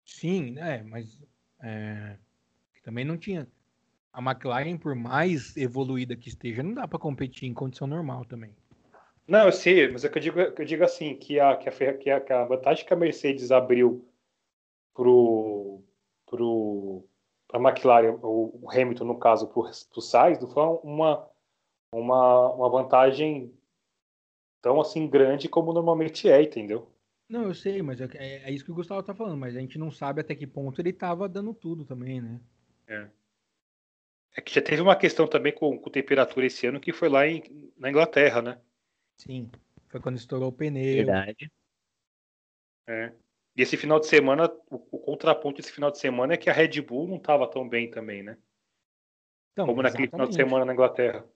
Sim, é, mas é, também não tinha. A McLaren, por mais evoluída que esteja, não dá para competir em condição normal também. Não, eu sei, mas é que eu digo, eu digo assim, que a, que, a, que, a, que a vantagem que a Mercedes abriu pro, pro, para a McLaren, o, Hamilton, no caso, para o Sainz, não foi uma, uma, uma vantagem tão assim grande como normalmente é, entendeu? Não, eu sei, mas é, é, é isso que o Gustavo tá falando, mas a gente não sabe até que ponto ele tava dando tudo também, né? É. É que já teve uma questão também com, com temperatura esse ano que foi lá em, na Inglaterra, né? Sim, foi quando estourou o pneu. Verdade. É. E esse final de semana, o, o, contraponto desse final de semana é que a Red Bull não estava tão bem também, né? Então, como naquele final de semana na Inglaterra.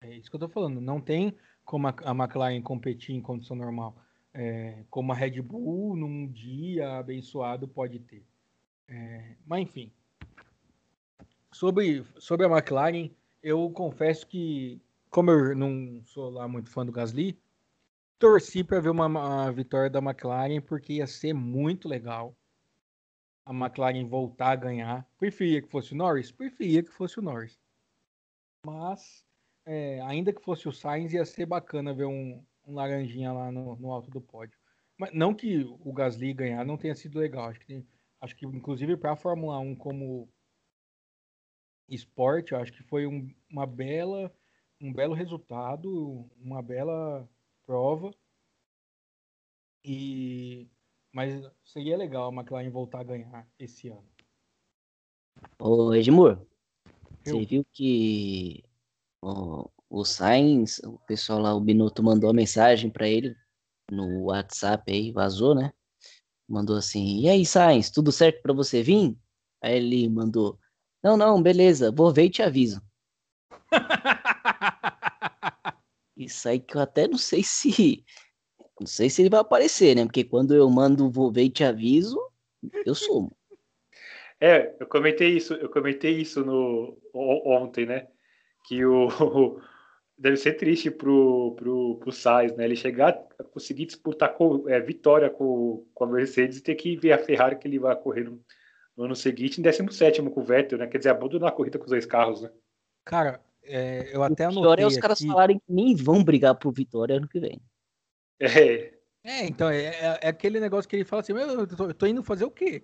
É isso que eu tô falando. Não tem como a, a McLaren competir em condição normal. É, como a Red Bull, num dia abençoado, pode ter. É, mas enfim. Sobre, sobre a McLaren, eu confesso que como eu não sou lá muito fã do Gasly, torci para ver uma, uma, vitória da McLaren porque ia ser muito legal a McLaren voltar a ganhar. Preferia que fosse o Norris? Preferia que fosse o Norris. Mas, é, ainda que fosse o Sainz, ia ser bacana ver um, um laranjinha lá no, no, alto do pódio. Mas não que o Gasly ganhar não tenha sido legal. Acho que, acho que inclusive para a Fórmula 1 como esporte, acho que foi um, uma bela um belo resultado, uma bela prova. E mas seria legal a McLaren voltar a ganhar esse ano. Ô Edmur, você viu que o, o Sainz, o pessoal lá, o Binotto mandou uma mensagem para ele no WhatsApp aí, vazou, né? Mandou assim: "E aí, Sainz, tudo certo para você vir?" Aí ele mandou: "Não, não, beleza, vou ver e te aviso." Isso aí que eu até não sei se. Não sei se ele vai aparecer, né? Porque quando eu mando vou ver e te aviso, eu sumo. É, eu comentei isso, eu comentei isso no, ontem, né? Que o, deve ser triste pro, pro, pro Sainz, né? Ele chegar a conseguir disputar com, é, vitória com, com a Mercedes e ter que ver a Ferrari que ele vai correr no, no ano seguinte em 17 com o Vettel, né? Quer dizer, abandonar a corrida com os dois carros, né? Cara, é, eu até anotei. O pior é os caras aqui... falarem que nem vão brigar por vitória ano que vem. É. É, então, é, é, é aquele negócio que ele fala assim: eu tô, eu tô indo fazer o quê?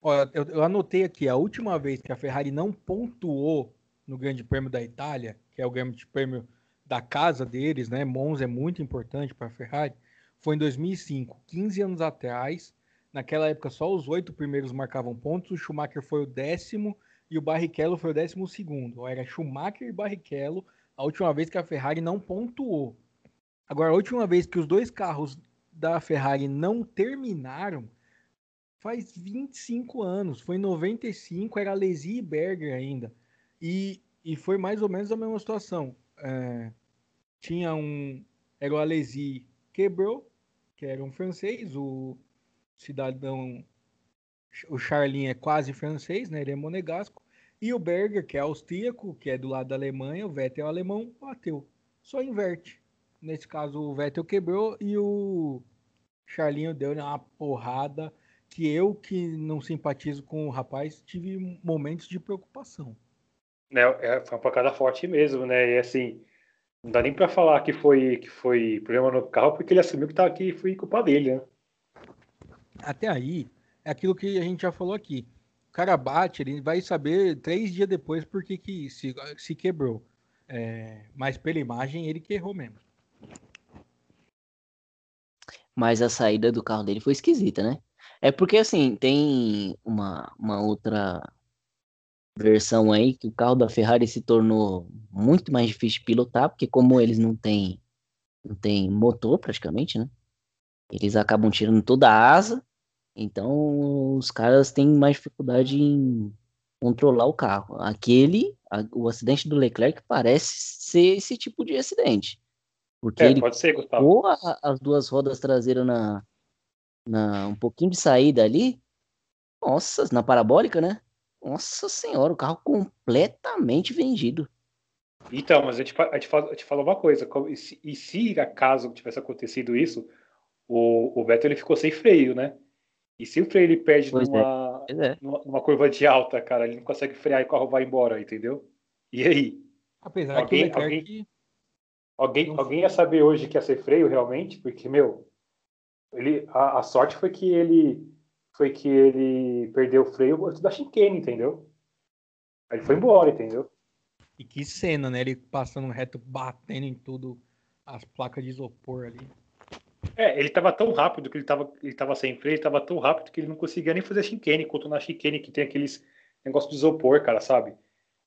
Olha, eu, eu, anotei aqui, a última vez que a Ferrari não pontuou no Grande Prêmio da Itália, que é o Grande Prêmio da casa deles, né? Monza é muito importante para a Ferrari, foi em 2005, 15 anos atrás. Naquela época, só os oito primeiros marcavam pontos, o Schumacher foi o décimo e o Barrichello foi o décimo segundo. Era Schumacher e Barrichello a última vez que a Ferrari não pontuou. Agora, a última vez que os dois carros da Ferrari não terminaram faz 25 anos. Foi em 95, era Alesi e Berger ainda. E, e foi mais ou menos a mesma situação. É, tinha um. Era o Alesi quebrou, que era um francês, o cidadão. O Charlin é quase francês, né? Ele é monegasco. E o Berger, que é austríaco, que é do lado da Alemanha, o Vettel é alemão, bateu. Só inverte. Nesse caso, o Vettel quebrou e o Charlinho deu uma porrada que eu, que não simpatizo com o rapaz, tive momentos de preocupação. né, é, foi uma pancada forte mesmo, né? E assim, não dá nem para falar que foi que foi problema no carro, porque ele assumiu que, tá, que foi culpa dele, né? Até aí, é aquilo que a gente já falou aqui. Cara bate, ele vai saber três dias depois por que, que se, se quebrou. É, mas pela imagem, ele que errou mesmo. Mas a saída do carro dele foi esquisita, né? É porque, assim, tem uma, uma outra versão aí que o carro da Ferrari se tornou muito mais difícil de pilotar, porque como eles não têm não tem motor praticamente, né? Eles acabam tirando toda a asa, então os caras têm mais dificuldade em controlar o carro. Aquele, a, o acidente do Leclerc parece ser esse tipo de acidente. Porque é, ele pode ser, Gustavo. a, as duas rodas traseiras na, na um pouquinho de saída ali. Nossa, na parabólica, né? Nossa senhora, o carro completamente vendido. Então, mas eu te, eu te, falo, eu te falo uma coisa, e se, e se acaso tivesse acontecido isso, o, o Vettel ele ficou sem freio, né? E se o freio ele perde numa, é. numa, numa, curva de alta, cara, ele não consegue frear e o carro vai embora, entendeu? E aí? Apesar alguém, que alguém, alguém, alguém ia saber hoje que ia ser freio realmente, porque, meu, ele, a, a sorte foi que ele foi que ele perdeu o freio antes da chicane, entendeu? Aí ele foi embora, entendeu? E que cena, né? Ele passando reto, batendo em tudo, as placas de isopor ali. É, ele tava tão rápido que ele tava, ele tava sem freio, ele tava tão rápido que ele não conseguia nem fazer chicane, na chicane que tem aqueles negócios de isopor, cara, sabe?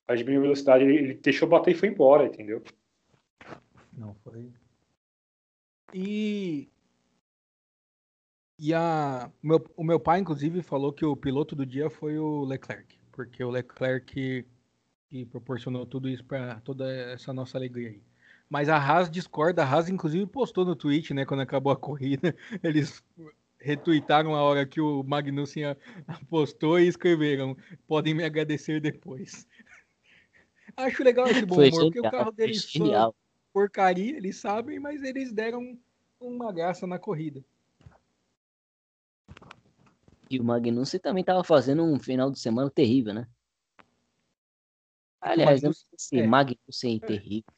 A diminuir a velocidade, ele, ele deixou bater e foi embora, entendeu? Não, foi. E e a, meu, o meu pai, inclusive, falou que o piloto do dia foi o Leclerc, porque o Leclerc que proporcionou tudo isso para toda essa nossa alegria aí. Mas a Haas discorda, a Haas, inclusive, postou no tweet, né, quando acabou a corrida, eles retuitaram a hora que o Magnussen postou e escreveram: podem me agradecer depois. Acho legal esse bom humor, genial, porque o carro deles foi porcaria, eles sabem, mas eles deram uma graça na corrida. E o Magnussen também estava fazendo um final de semana terrível, né? Aliás, eu não sei se é. Magnussen é terrível.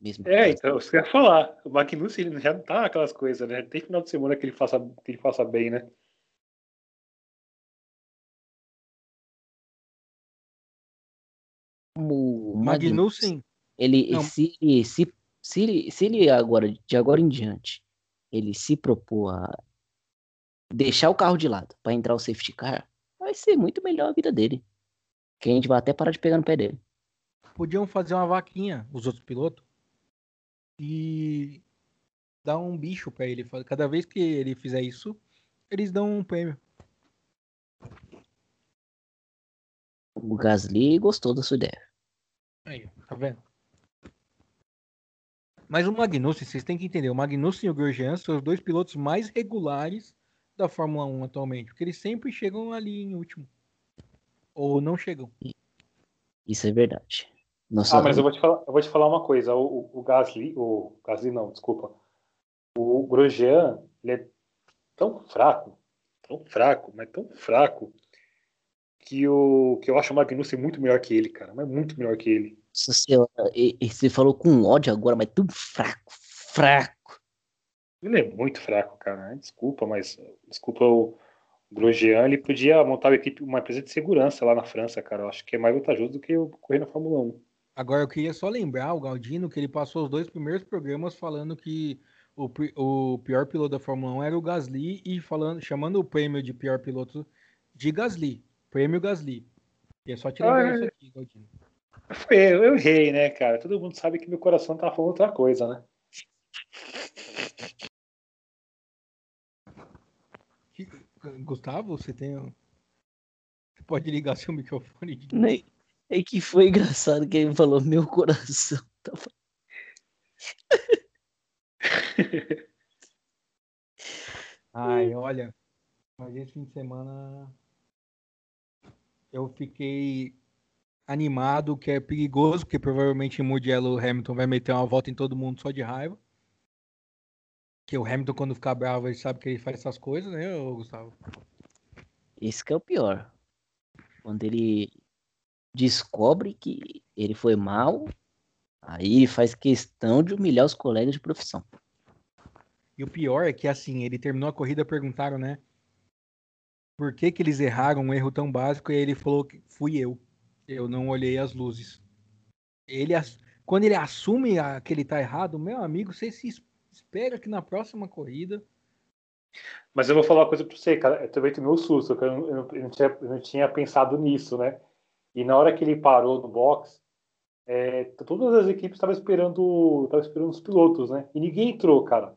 Mesmo é, então, você ia falar. O Magnussen ele já não tá aquelas coisas, né? Tem final de semana que ele faça, que ele faça bem, né? O Magnussen, ele se, se, se, se ele agora, de agora em diante, ele se propor a deixar o carro de lado para entrar o safety car, vai ser muito melhor a vida dele. Que a gente vai até parar de pegar no pé dele. Podiam fazer uma vaquinha, os outros pilotos, e dar um bicho para ele. Cada vez que ele fizer isso, eles dão um prêmio. O Gasly gostou da sua ideia. Aí, tá vendo? Mas o Magnussen, vocês têm que entender, o Magnussen e o Grosjean são os dois pilotos mais regulares da Fórmula 1 atualmente, porque eles sempre chegam ali em último. Ou não chegam. Isso é verdade. Nossa, ah, mas eu vou te falar, eu vou te falar uma coisa. O, o, o Gasly, o Gasly não, desculpa. O Grosjean, ele é tão fraco, tão fraco, mas tão fraco, que, o, que eu acho o Magnussen muito melhor que ele, cara. Mas muito melhor que ele. Você, você falou com ódio agora, mas tão fraco, fraco. Ele é muito fraco, cara. Desculpa, mas desculpa o Grosjean, ele podia montar uma equipe, uma empresa de segurança lá na França, cara. Eu acho que é mais vantajoso do que correr na Fórmula 1. Agora eu queria só lembrar o Galdino que ele passou os dois primeiros programas falando que o, o pior piloto da Fórmula 1 era o Gasly e falando, chamando o prêmio de pior piloto de Gasly. Prêmio Gasly. E é só te lembrar ah, isso aqui, Galdino. Foi eu, eu errei, né, cara? Todo mundo sabe que meu coração tá falando outra coisa, né? Gustavo, você tem. Você pode ligar seu microfone? De... É que foi engraçado que ele falou meu coração. Tava... Ai, olha, mas esse fim de semana eu fiquei animado, que é perigoso, porque provavelmente o Mugello Hamilton vai meter uma volta em todo mundo só de raiva. Que o Hamilton, quando ficar bravo, ele sabe que ele faz essas coisas, né, Gustavo? Esse que é o pior. Quando ele descobre que ele foi mal, aí ele faz questão de humilhar os colegas de profissão. E o pior é que, assim, ele terminou a corrida, perguntaram, né? Por que que eles erraram um erro tão básico? E aí ele falou que fui eu. Eu não olhei as luzes. Ele, quando ele assume que ele tá errado, meu amigo, você se espera que na próxima corrida mas eu vou falar uma coisa pra você, cara. Eu também tomei um susto, eu, não, eu não, tinha, eu não tinha pensado nisso, né? E na hora que ele parou no box, é, todas as equipes estavam esperando, estavam esperando os pilotos, né? E ninguém entrou, cara.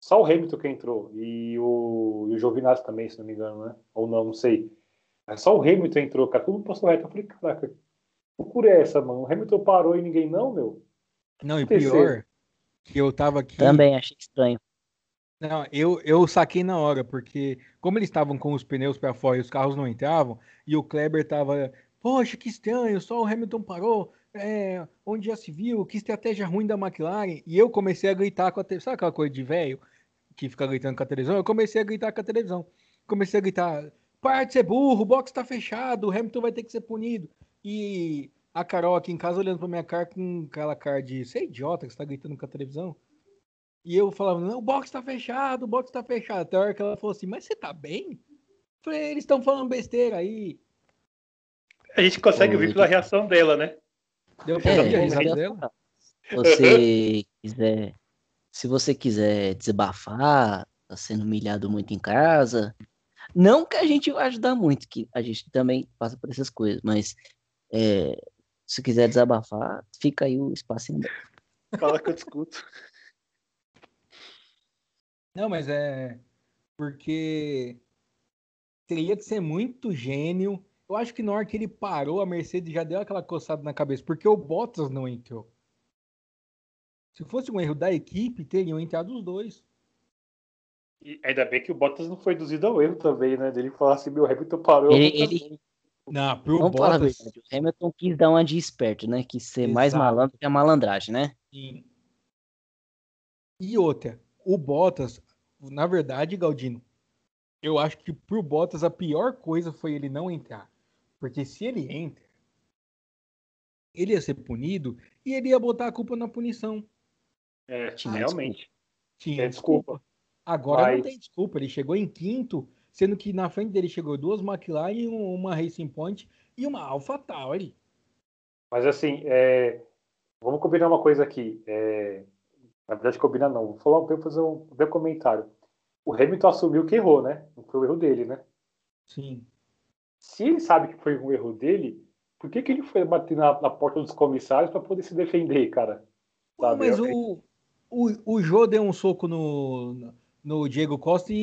Só o Hamilton que entrou. E o, e o Giovinazzi também, se não me engano, né? Ou não, não sei. Mas só o Hamilton entrou, cara. Todo mundo passou reto. Eu falei, caraca, que loucura é essa, mano? O Hamilton parou e ninguém não, meu? Não, e pior, que eu tava aqui. Também achei estranho. Não, eu, eu saquei na hora, porque como eles estavam com os pneus para fora e os carros não entravam, e o Kleber tava, poxa, que estranho, só o Hamilton parou, é, onde já se viu, que estratégia ruim da McLaren, e eu comecei a gritar com a televisão, sabe aquela coisa de velho, que fica gritando com a televisão? Eu comecei a gritar com a televisão, comecei a gritar, para de ser burro, o box tá fechado, o Hamilton vai ter que ser punido, e a Carol aqui em casa olhando pra minha cara com aquela cara de, você é idiota que você tá gritando com a televisão? E eu falava, não, o box tá fechado, o box tá fechado. Até a hora que ela falou assim, mas você tá bem? Eu falei, eles estão falando besteira aí. A gente consegue ouvir pela reação dela, né? Deu pra ouvir a risada dela? Você quiser, se você quiser desabafar, tá sendo humilhado muito em casa, não que a gente vai ajudar muito, que a gente também passa por essas coisas, mas é, se quiser desabafar, fica aí o espacinho. Fala que eu discuto. Não, mas é porque teria que ser muito gênio. Eu acho que na hora que ele parou, a Mercedes já deu aquela coçada na cabeça, porque o Bottas não entrou. Se fosse um erro da equipe, teriam entrado os dois. E ainda bem que o Bottas não foi induzido ao erro também, né? Dele falar assim, meu Hamilton parou. Ele, ele... Não, pro Vamos Bottas... falar a verdade. O Hamilton quis dar uma de esperto, né? Quis ser Exato. mais malandro que a malandragem, né? Sim. E outra, o Bottas, na verdade, Galdino, eu acho que pro Bottas a pior coisa foi ele não entrar. Porque se ele entra, ele ia ser punido e ele ia botar a culpa na punição. É, Tinha realmente. Tinha desculpa. desculpa. Agora Mas... não tem desculpa. Ele chegou em quinto, sendo que na frente dele chegou duas McLaren, uma Racing Point e uma AlphaTauri. Mas assim, é... vamos combinar uma coisa aqui. É... Na verdade, combina não. Vou falar, vou fazer um, um comentário. O Hamilton assumiu que errou, né? Não foi o erro dele, né? Sim. Se ele sabe que foi um erro dele, por que, que ele foi bater na, na porta dos comissários para poder se defender, cara? Sabe? Mas o, o, o Jô deu um soco no, no Diego Costa e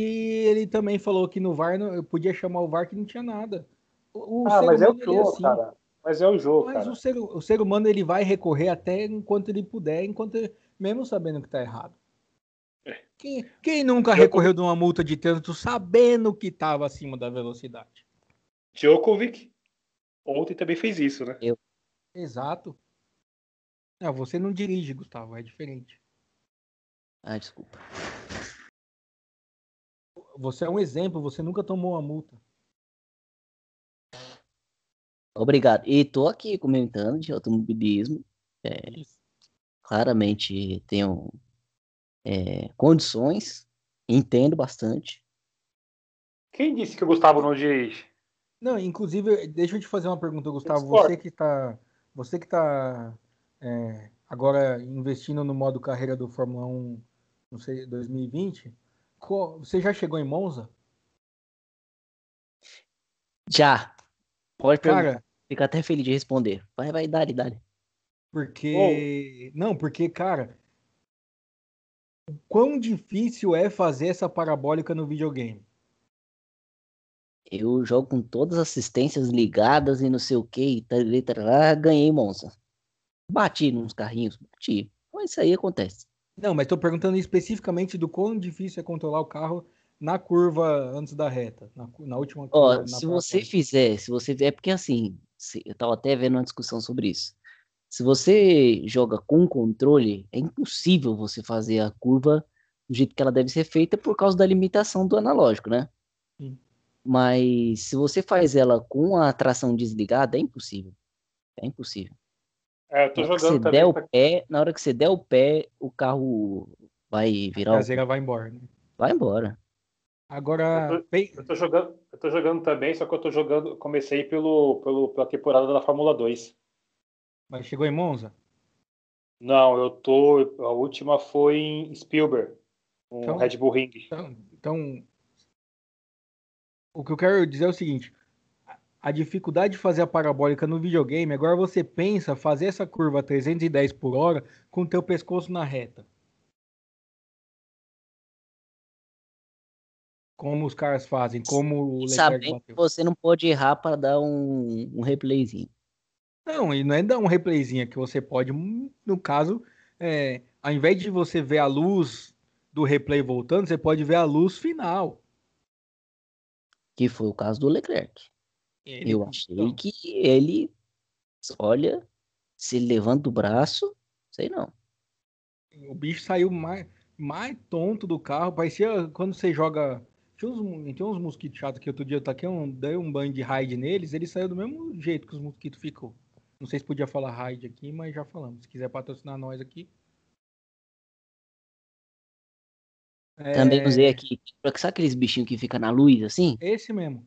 ele também falou que no VAR não, podia chamar o VAR que não tinha nada. O, ah, mas é o Jô, é assim. cara. Mas é o jogo, mas cara. O ser, o ser humano ele vai recorrer até enquanto ele puder, enquanto ele, mesmo sabendo que está errado. É. Quem, quem, nunca recorreu de uma multa de trânsito sabendo que estava acima da velocidade? Djokovic ontem também fez isso, né? Eu. Exato. Não, você não dirige, Gustavo, é diferente. Ah, desculpa. Você é um exemplo, você nunca tomou uma multa. Obrigado. E tô aqui comentando de automobilismo. É, claramente tenho é, condições, entendo bastante. Quem disse que o Gustavo não dirige? Não, inclusive, deixa eu te fazer uma pergunta, Gustavo. Você que está, você que está é, agora investindo no modo carreira do Fórmula 1, não sei, 2020, você já chegou em Monza? Já. Pode Cara, Fica até feliz de responder. Vai, vai, dá, dá. Porque. Oh. Não, porque, cara. O quão difícil é fazer essa parabólica no videogame? Eu jogo com todas as assistências ligadas e não sei o que, lá, ganhei Monza. Bati nos carrinhos, bati. Mas isso aí acontece. Não, mas tô perguntando especificamente do quão difícil é controlar o carro na curva antes da reta, na, na última curva. Ó, se você fizer, se você é porque assim, eu tava até vendo uma discussão sobre isso. Se você joga com controle, é impossível você fazer a curva do jeito que ela deve ser feita por causa da limitação do analógico, né? Sim. Mas se você faz ela com a tração desligada, é impossível. É impossível. É, eu tô na jogando você também. der o pé, na hora que você der o pé, o carro vai A virar, o- traseira vai embora. Né? vai embora. Agora, Eu bem- Eu tô jogando, eu tô jogando também, só que eu tô jogando, comecei pelo, pelo, pela temporada da Fórmula 2. Mas chegou em Monza? Não, eu tô. A última foi em Spielberg, um Então- Red Bull Ring. Então, então, o que eu quero dizer é o seguinte: a- dificuldade de fazer a parabólica no videogame, agora você pensa fazer essa curva a 310 por hora com o teu pescoço na reta. Como os caras fazem, como o Leclerc Sabendo que bateu. você não pode errar para dar um, um replayzinho. Não, e não é dar um replayzinho que você pode, no caso, é, ao invés de você ver a luz do replay voltando, você pode ver a luz final. Que foi o caso do Leclerc. Ele- Eu achei então, que ele, olha, se ele levanta o braço, sei não. O bicho saiu mais, mais tonto do carro. Parecia quando você joga. Tinha uns, tinha uns mosquitos chatos que outro dia eu taquei um, dei um banho de raid neles. Ele saiu do mesmo jeito que os mosquitos ficou. Não sei se podia falar raid aqui, mas já falamos. Se quiser patrocinar nós aqui. Também É, usei aqui. Sabe aqueles bichinhos que ficam na luz assim? Esse mesmo.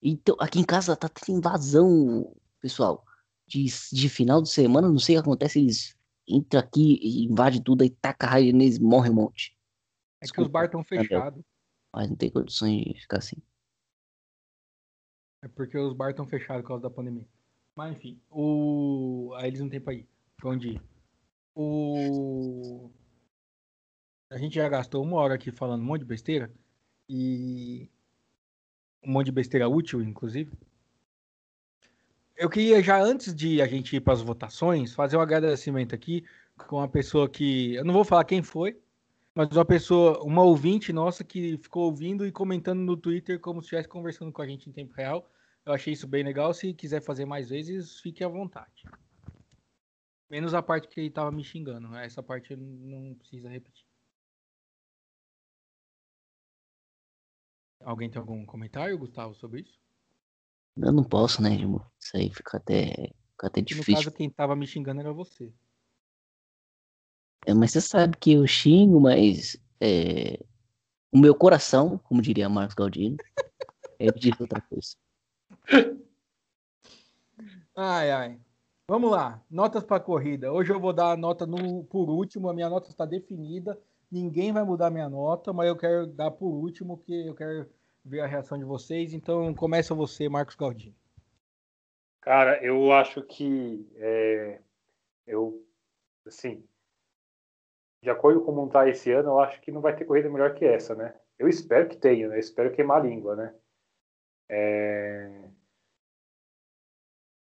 Então, aqui em casa tá tendo invasão, pessoal. De, de final de semana, não sei o que acontece, eles entram aqui e invadem tudo, aí taca raio neles, morre um monte. É que os Desculpa, bar estão fechados. Mas não tem condições de ficar assim. É porque os bar estão fechados por causa da pandemia. Mas enfim, o... aí eles não têm pra ir. Onde. O... A gente já gastou uma hora aqui falando um monte de besteira. E. Um monte de besteira útil, inclusive. Eu queria já, antes de a gente ir para as votações, fazer um agradecimento aqui com uma pessoa que. Eu não vou falar quem foi, mas uma pessoa, uma ouvinte nossa que ficou ouvindo e comentando no Twitter como se estivesse conversando com a gente em tempo real. Eu achei isso bem legal. Se quiser fazer mais vezes, fique à vontade. Menos a parte que ele tava me xingando. Essa parte não precisa repetir. Alguém tem algum comentário, Gustavo, sobre isso? Eu não posso, né, Edmo? Isso aí fica até, fica até Que no difícil. caso, quem tava me xingando era você. É, mas você sabe que eu xingo, mas é, o meu coração, como diria Marcos Galdino, é diz outra coisa. Ai, ai. Vamos lá. Notas para corrida. Hoje eu vou dar a nota no, por último. A minha nota está definida. Ninguém vai mudar minha nota, mas eu quero dar por último, que eu quero ver a reação de vocês. Então, começa você, Marcos Galdino. Cara, eu acho que é, eu, assim, de acordo com tá esse ano, eu acho que não vai ter corrida melhor que essa, né? Eu espero que tenha, né? Eu espero queimar a língua, né? É,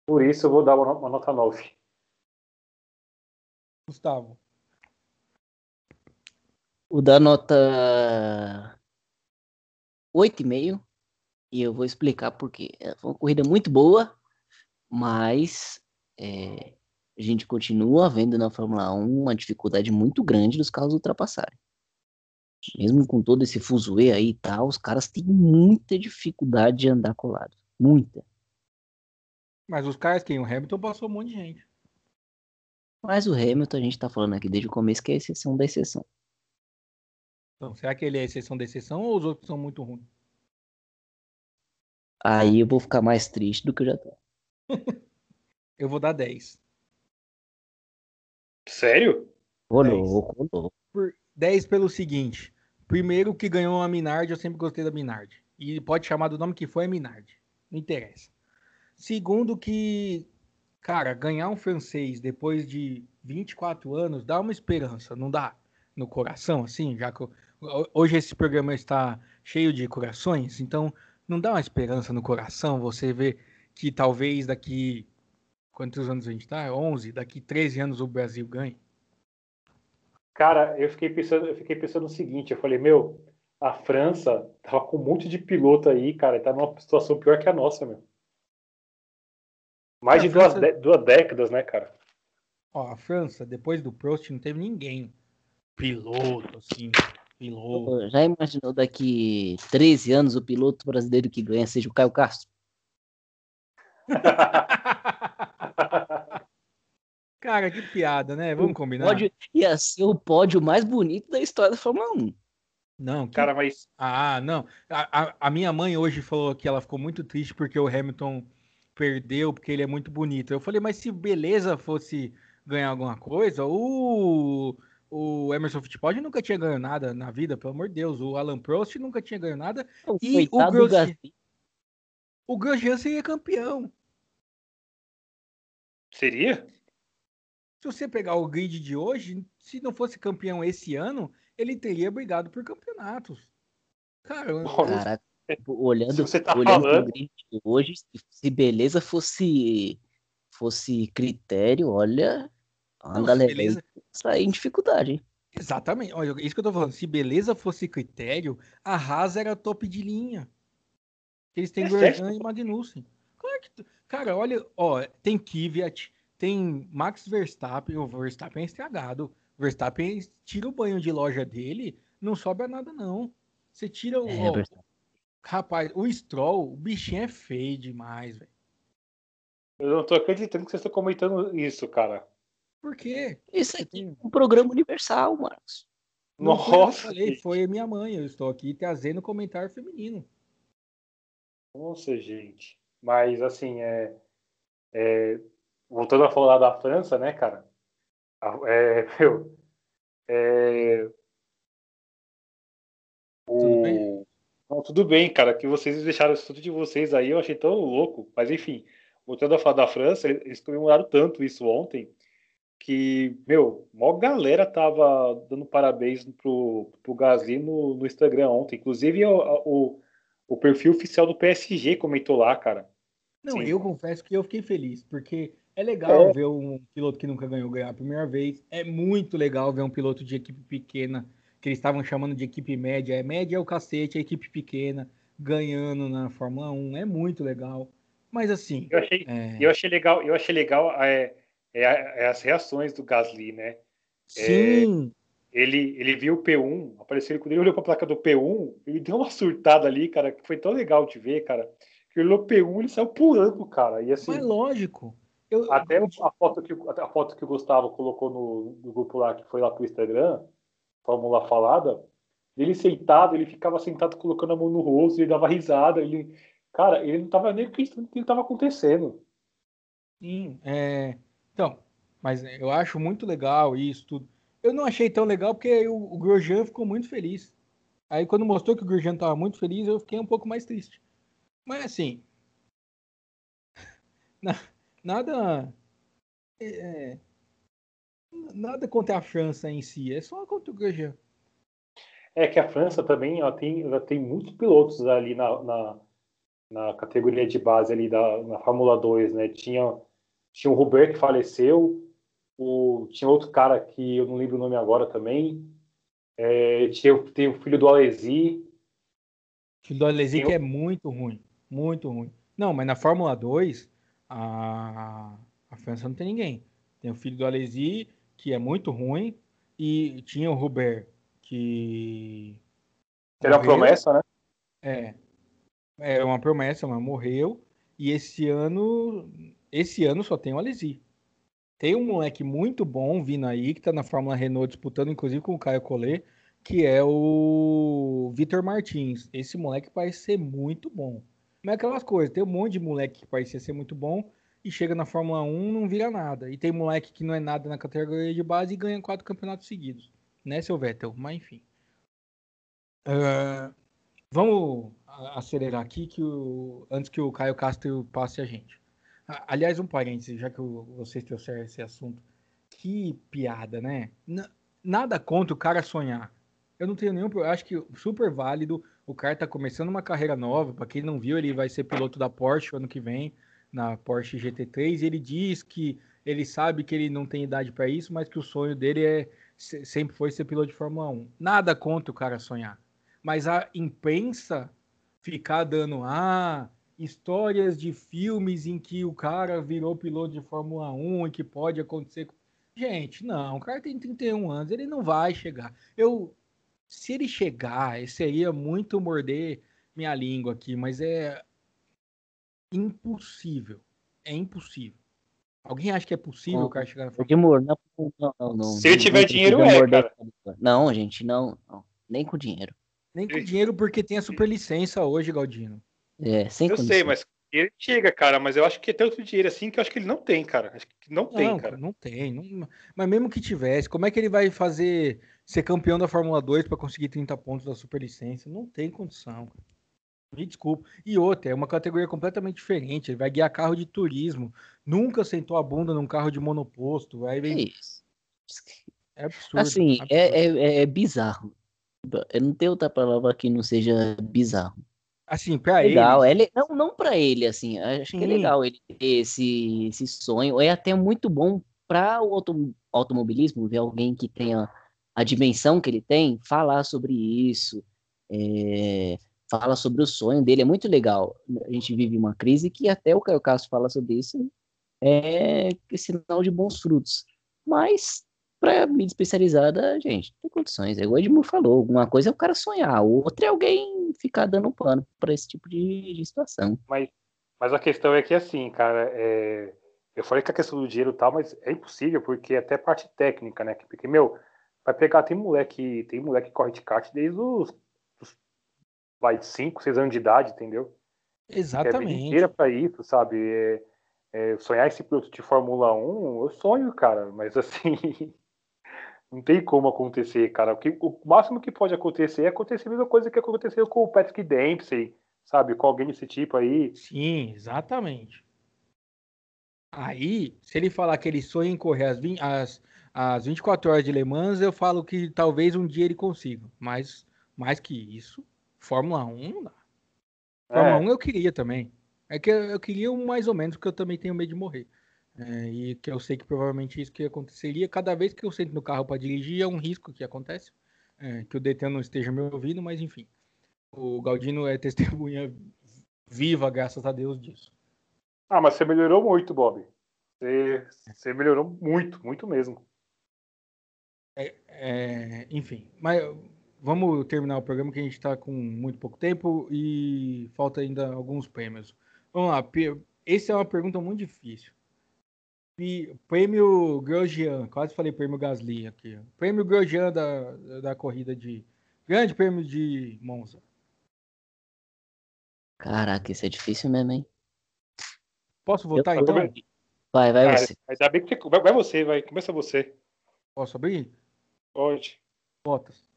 Por isso eu vou dar uma, no- uma nota 9. Gustavo. O da nota 8,5. E eu vou explicar por quê. É, Foi uma corrida muito boa, mas é, a gente continua vendo na Fórmula 1 uma dificuldade muito grande dos carros ultrapassarem. Mesmo com todo esse fuzuê aí e tal, os caras têm muita dificuldade de andar colado. Muita. Mas os caras, quem? O Hamilton passou um monte de gente. Mas o Hamilton, a gente tá falando aqui desde o começo que é a exceção da exceção. Então, será que ele é exceção da exceção ou os outros são muito ruins? Aí eu vou ficar mais triste do que eu já tô. Eu vou dar 10. Sério? Ô Dez. louco, ô louco. Por 10 pelo seguinte. Primeiro que ganhou a Minardi, eu sempre gostei da Minardi. E pode chamar do nome que for, é Minardi. Não interessa. Segundo que, cara, ganhar um francês depois de 24 anos dá uma esperança, não dá? No coração, assim, já que hoje esse programa está cheio de corações, então não dá uma esperança no coração você ver que talvez daqui. Quantos anos a gente tá? 11? Daqui 13 anos o Brasil ganhe. Cara, eu fiquei pensando, eu fiquei pensando o seguinte, eu falei, meu, a França tava com um monte de piloto aí, cara, e tá numa situação pior que a nossa, meu. Mais É, de duas, França- dé- duas décadas, né, cara? Ó, a França, depois do Prost, não teve ninguém piloto, assim, Piloto. Já imaginou daqui 13 anos o piloto brasileiro que ganha seja o Caio Castro? Cara, que piada, né? Vamos combinar. Pódio, ia ser o pódio mais bonito da história da Fórmula 1. Não, que... Cara, mas. Ah, não. A, a, a, minha mãe hoje falou que ela ficou muito triste porque o Hamilton perdeu, porque ele é muito bonito. Eu falei, mas se beleza fosse ganhar alguma coisa, o, o Emerson Fittipaldi nunca tinha ganho nada na vida, pelo amor de Deus. O Alan Prost nunca tinha ganho nada. O e o Grosjean, o Grosjean seria campeão. Seria? Se você pegar o grid de hoje, se não fosse campeão esse ano, ele teria brigado por campeonatos. Caramba. Caraca, olhando, se você tá olhando falando... hoje, se beleza fosse fosse critério, olha, a galera beleza- sair em dificuldade, hein? Exatamente. Olha, isso que eu tô falando. Se beleza fosse critério, a Haas era top de linha. Eles têm É Grosjean e Magnussen. Claro que. Cara, olha, ó, tem Kvyat, tem Max Verstappen, o Verstappen é estragado. O Verstappen tira o banho de loja dele, não sobra nada, não. Você tira o. É, ó. Rapaz, o Stroll, o bichinho é feio demais, velho. Eu não tô acreditando que vocês estão comentando isso, cara. Por quê? Isso aqui é um programa universal, Marcos. Não foi Nossa, falei, gente. foi minha mãe. Eu estou aqui trazendo comentário feminino. Nossa, gente. Mas, assim, é, é, voltando a falar da França, né, cara? É, meu, é, Tudo o- bem? Não, tudo bem, cara, que vocês deixaram isso tudo de vocês aí, eu achei tão louco. Mas, enfim, voltando a falar da França, eles comemoraram tanto isso ontem que, meu, mó galera tava dando parabéns pro, pro Gasly no, no Instagram ontem. Inclusive, o, o, o perfil oficial do PSG comentou lá, cara. Não, Sim. eu confesso que eu fiquei feliz, porque é legal É. ver um piloto que nunca ganhou ganhar a primeira vez. É muito legal ver um piloto de equipe pequena, que eles estavam chamando de equipe média. É média é o cacete, é equipe pequena, ganhando na Fórmula 1. É muito legal. Mas assim, Eu achei, é, eu achei legal, eu achei legal é, é, é as reações do Gasly, né? sim, Ele, ele viu o P1, apareceu, quando ele olhou para a placa do P1, ele deu uma surtada ali, cara, que foi tão legal de ver, cara. Que ele olhou o P1, ele saiu pulando, cara. E assim, mas lógico. Eu, até a foto, que, o- a foto que o Gustavo colocou no, no grupo lá, que foi lá pro Instagram, Fórmula Falada, ele sentado, ele ficava sentado colocando a mão no rosto, ele dava risada, ele. Cara, ele não tava nem no que estava acontecendo. Sim, é... Então, mas eu acho muito legal isso tudo. Eu não achei tão legal porque o, o Grosjean ficou muito feliz. Aí quando mostrou que o Grosjean estava muito feliz, eu fiquei um pouco mais triste. Mas assim, na- nada, é, nada contra a França em si, é só contra o Grosjean. É que a França também ela tem, ela tem muitos pilotos ali na, na, na categoria de base ali da, na Fórmula 2, né? Tinha, tinha o Robert que faleceu, o, tinha outro cara que eu não lembro o nome agora também. É, tinha, o- tem o filho do Alesi. O do Alesi que é muito ruim, muito ruim. Não, mas na Fórmula 2, a, a França não tem ninguém. Tem o filho do Alesi, que é muito ruim, e tinha o Robert, que. Era uma promessa, né? É. É uma promessa, mas morreu. E esse ano. Esse ano só tem o Alesi. Tem um moleque muito bom vindo aí, que tá na Fórmula Renault disputando, inclusive com o Caio Collet, que é o Vitor Martins. Esse moleque parece ser muito bom. Mas é aquelas coisas, tem um monte de moleque que parecia ser muito bom e chega na Fórmula 1 não vira nada. E tem moleque que não é nada na categoria de base e ganha quatro campeonatos seguidos. Né, seu Vettel? Mas enfim. Ah, vamos acelerar aqui que o, antes que o Caio Castro passe a gente. Aliás, um parênteses, já que vocês trouxeram esse assunto. Que piada, né? N- nada contra o cara sonhar. Eu não tenho nenhum. Eu acho que super válido. O cara tá começando uma carreira nova. Para quem não viu, ele vai ser piloto da Porsche ano que vem, na Porsche GT3. E ele diz que ele sabe que ele não tem idade para isso, mas que o sonho dele é se- sempre foi ser piloto de Fórmula 1. Nada contra o cara sonhar. Mas a imprensa ficar dando ah, histórias de filmes em que o cara virou piloto de Fórmula 1 e que pode acontecer. Gente, não, o cara tem 31 anos, ele não vai chegar. Eu Se ele chegar, seria muito morder minha língua aqui, mas é impossível. É impossível. Alguém acha que é possível o cara chegar na Fórmula 1? Não, não, não, não. Se ele tiver dinheiro, é, cara. Não, gente, não, não. Nem com dinheiro. Nem com dinheiro, porque tem a superlicença hoje, Galdino. É, sem Eu condição. sei, mas ele chega, cara, mas eu acho que é tanto dinheiro assim que eu acho que ele não tem, cara. Acho que não tem, não, cara. Não tem. Não... Mas mesmo que tivesse, como é que ele vai fazer ser campeão da Fórmula 2 para conseguir 30 pontos da superlicença? Não tem condição. Me desculpa. E outra, é uma categoria completamente diferente. Ele vai guiar carro de turismo. Nunca sentou a bunda num carro de monoposto. Aí vem... É isso. É absurdo. Assim, absurdo. É, é, é bizarro. Eu não tenho outra palavra que não seja bizarro. Assim, pra legal. ele. É, não, não para ele, assim. Acho Sim. que é legal ele ter esse, esse sonho. É até muito bom para o auto, automobilismo ver alguém que tenha a dimensão que ele tem falar sobre isso. É, fala sobre o sonho dele. É muito legal. A gente vive uma crise que até o Caio Castro fala sobre isso. É sinal de bons frutos. Mas para mídia especializada, gente, tem condições. É o Edmur falou, alguma coisa é o cara sonhar, outra é alguém ficar dando pano para esse tipo de, de, situação. Mas, mas a questão é que assim, cara, é... eu falei que a questão do dinheiro tal, mas é impossível, porque até parte técnica, né? Porque, meu, vai pegar, tem moleque, tem moleque que corre de kart desde os vai, 5, 6 anos de idade, entendeu? Exatamente. É inteira para isso, sabe? É, é, sonhar esse piloto de Fórmula 1, eu sonho, cara, mas assim, Não tem como acontecer, cara. O, que, o máximo que pode acontecer é acontecer a mesma coisa que aconteceu com o Patrick Dempsey, sabe? Com alguém desse tipo aí. Sim, exatamente. Aí, se ele falar que ele sonha em correr as, 20, as, as 24 horas de Le Mans, eu falo que talvez um dia ele consiga. Mas mais que isso, Fórmula 1 não dá. Fórmula é. 1 eu queria também. É que eu, eu queria um mais ou menos, porque eu também tenho medo de morrer. É, e que eu sei que provavelmente isso que aconteceria. Cada vez que eu sento no carro para dirigir, é um risco que acontece. É, que o DT não esteja me ouvindo, mas enfim. O Galdino é testemunha viva, graças a Deus, disso. Ah, mas você melhorou muito, Bob. Você, você melhorou muito, muito mesmo. É, é, enfim, mas vamos terminar o programa que a gente está com muito pouco tempo e falta ainda alguns prêmios. Vamos lá, essa é uma pergunta muito difícil. Prêmio Grosjean, quase falei prêmio Gasly aqui. Prêmio Grosjean da, da corrida de. Grande prêmio de Monza. Caraca, isso é difícil mesmo, hein? Posso votar Eu, então? Vai, vai Cara, você. Ainda bem que vai, vai você, vai. Começa você. Posso abrir? Pode. Botas.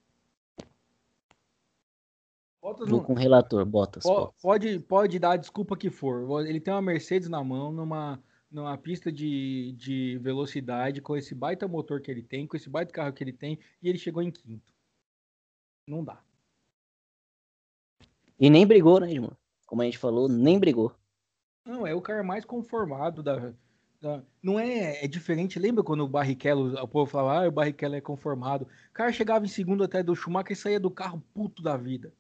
Botas Vou não... com o relator, Botas. Pode, pode, pode dar a desculpa que for. Ele tem uma Mercedes na mão, numa numa pista de, de velocidade, com esse baita motor que ele tem, com esse baita carro que ele tem, e ele chegou em quinto. Não dá. E nem brigou, né, irmão? Como a gente falou, nem brigou. Não, é o cara mais conformado da. da... Não é, é diferente. Lembra quando o Barrichello, o povo falava, ah, o Barrichello é conformado. O cara chegava em segundo até do Schumacher e saía do carro puto da vida.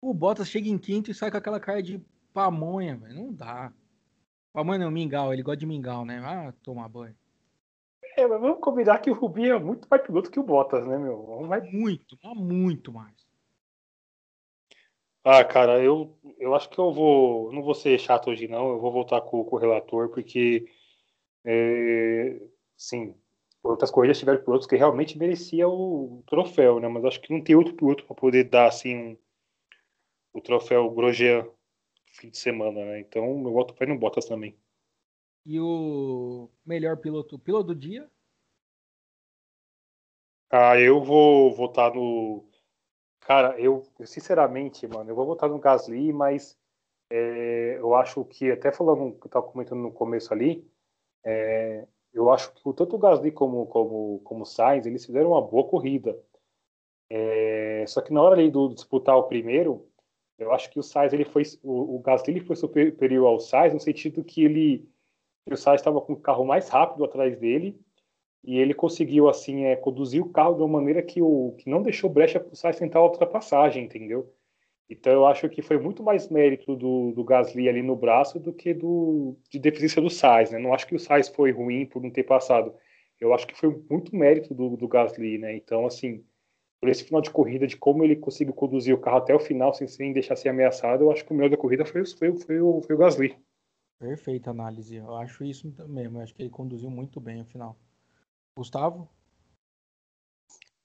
O Bottas chega em quinto e sai com aquela cara de pamonha, velho. Não dá. Pamonha não, mingau, ele gosta de mingau, né? Ah, tomar banho. É, mas vamos combinar que o Rubinho é muito mais piloto que o Bottas, né, meu? Vai... Muito, muito mais. Ah, cara, eu, eu acho que eu vou. Não vou ser chato hoje, não. Eu vou voltar com, com o relator, porque. É, sim, outras corridas tiveram pilotos que realmente merecia o troféu, né? Mas acho que não tem outro piloto para poder dar assim um, o troféu Grosjean fim de semana, né? Então eu voto para no Bottas também. E o melhor piloto, piloto do dia? Ah, eu vou votar no. Cara, eu, sinceramente, mano, eu vou votar no Gasly, mas é, eu acho que, até falando que eu tava comentando no começo ali, é, eu acho que tanto o Gasly como, como, como o Sainz, eles fizeram uma boa corrida. É, só que na hora ali do disputar o primeiro, eu acho que o Sainz ele foi o, o Gasly ele foi superior ao Sainz no sentido que ele o Sainz estava com o carro mais rápido atrás dele e ele conseguiu assim é, conduzir o carro de uma maneira que o que não deixou brecha para o Sainz tentar a ultrapassagem, entendeu? Então eu acho que foi muito mais mérito do, do Gasly ali no braço do que do de deficiência do Sainz, né? Não acho que o Sainz foi ruim por não ter passado. Eu acho que foi muito mérito do, do Gasly, né? Então assim por esse final de corrida, de como ele conseguiu conduzir o carro até o final sem, sem deixar ser ameaçado, eu acho que o melhor da corrida foi, foi, foi, o, foi o Gasly. Perfeita análise. Eu acho isso mesmo. Eu acho que ele conduziu muito bem o final. Gustavo?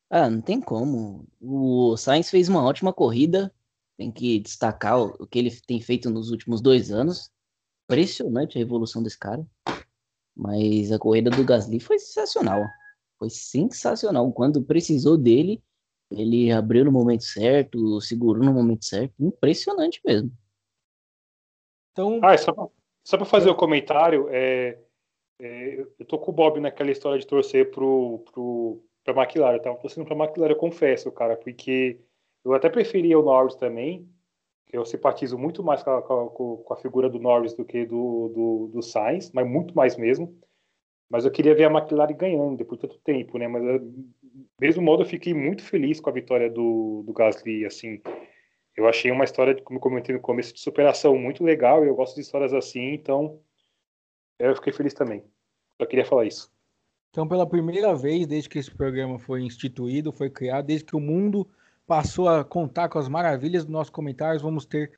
Ah, não tem como. O Sainz fez uma ótima corrida. Tem que destacar o que ele tem feito nos últimos dois anos. Impressionante a evolução desse cara. Mas a corrida do Gasly foi sensacional. Foi sensacional. Quando precisou dele, ele abriu no momento certo, segurou no momento certo. Impressionante mesmo. Então... Ah, só, só para fazer o um comentário, é, é, eu tô com o Bob naquela história de torcer pro, pro, pra McLaren. Eu tava torcendo pra McLaren, eu confesso, cara, porque eu até preferia o Norris também. Eu simpatizo muito mais com a, com a, figura do Norris do que do, do, do Sainz, mas muito mais mesmo. Mas eu queria ver a McLaren ganhando depois de tanto tempo, né? Mas, mesmo modo, eu fiquei muito feliz com a vitória do, do Gasly, assim. Eu achei uma história, como eu comentei no começo, de superação muito legal. Eu gosto de histórias assim, então eu fiquei feliz também. Só queria falar isso. Então, pela primeira vez desde que esse programa foi instituído, foi criado, desde que o mundo passou a contar com as maravilhas dos nossos comentários, vamos ter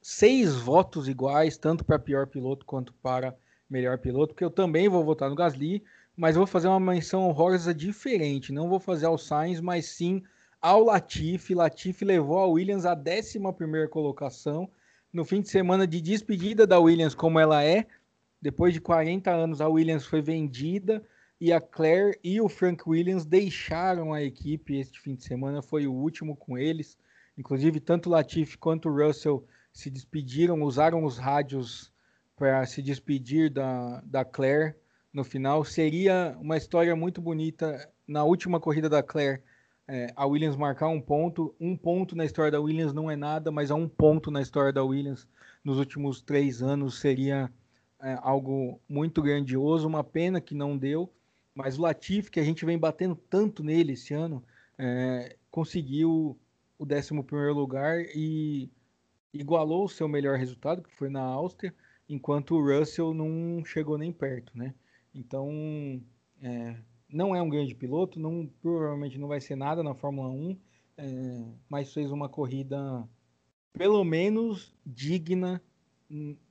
seis votos iguais, tanto para pior piloto quanto para melhor piloto, porque eu também vou votar no Gasly, mas vou fazer uma menção honrosa diferente. Não vou fazer ao Sainz, mas sim ao Latifi. Latifi levou a Williams à 11 colocação. No fim de semana de despedida da Williams, como ela é, depois de 40 anos, a Williams foi vendida e a Claire e o Frank Williams deixaram a equipe este fim de semana. Foi o último com eles. Inclusive, tanto o Latifi quanto o Russell se despediram, usaram os rádios para se despedir da, da Claire no final. Seria uma história muito bonita na última corrida da Claire. É, a Williams marcar um ponto. Um ponto na história da Williams não é nada, mas a um ponto na história da Williams nos últimos três anos seria é, algo muito grandioso. Uma pena que não deu, mas o Latifi, que a gente vem batendo tanto nele esse ano, é, conseguiu o 11 lugar e igualou o seu melhor resultado, que foi na Áustria enquanto o Russell não chegou nem perto, né? Então, é, não é um grande piloto, não, provavelmente não vai ser nada na Fórmula 1, é, mas fez uma corrida pelo menos digna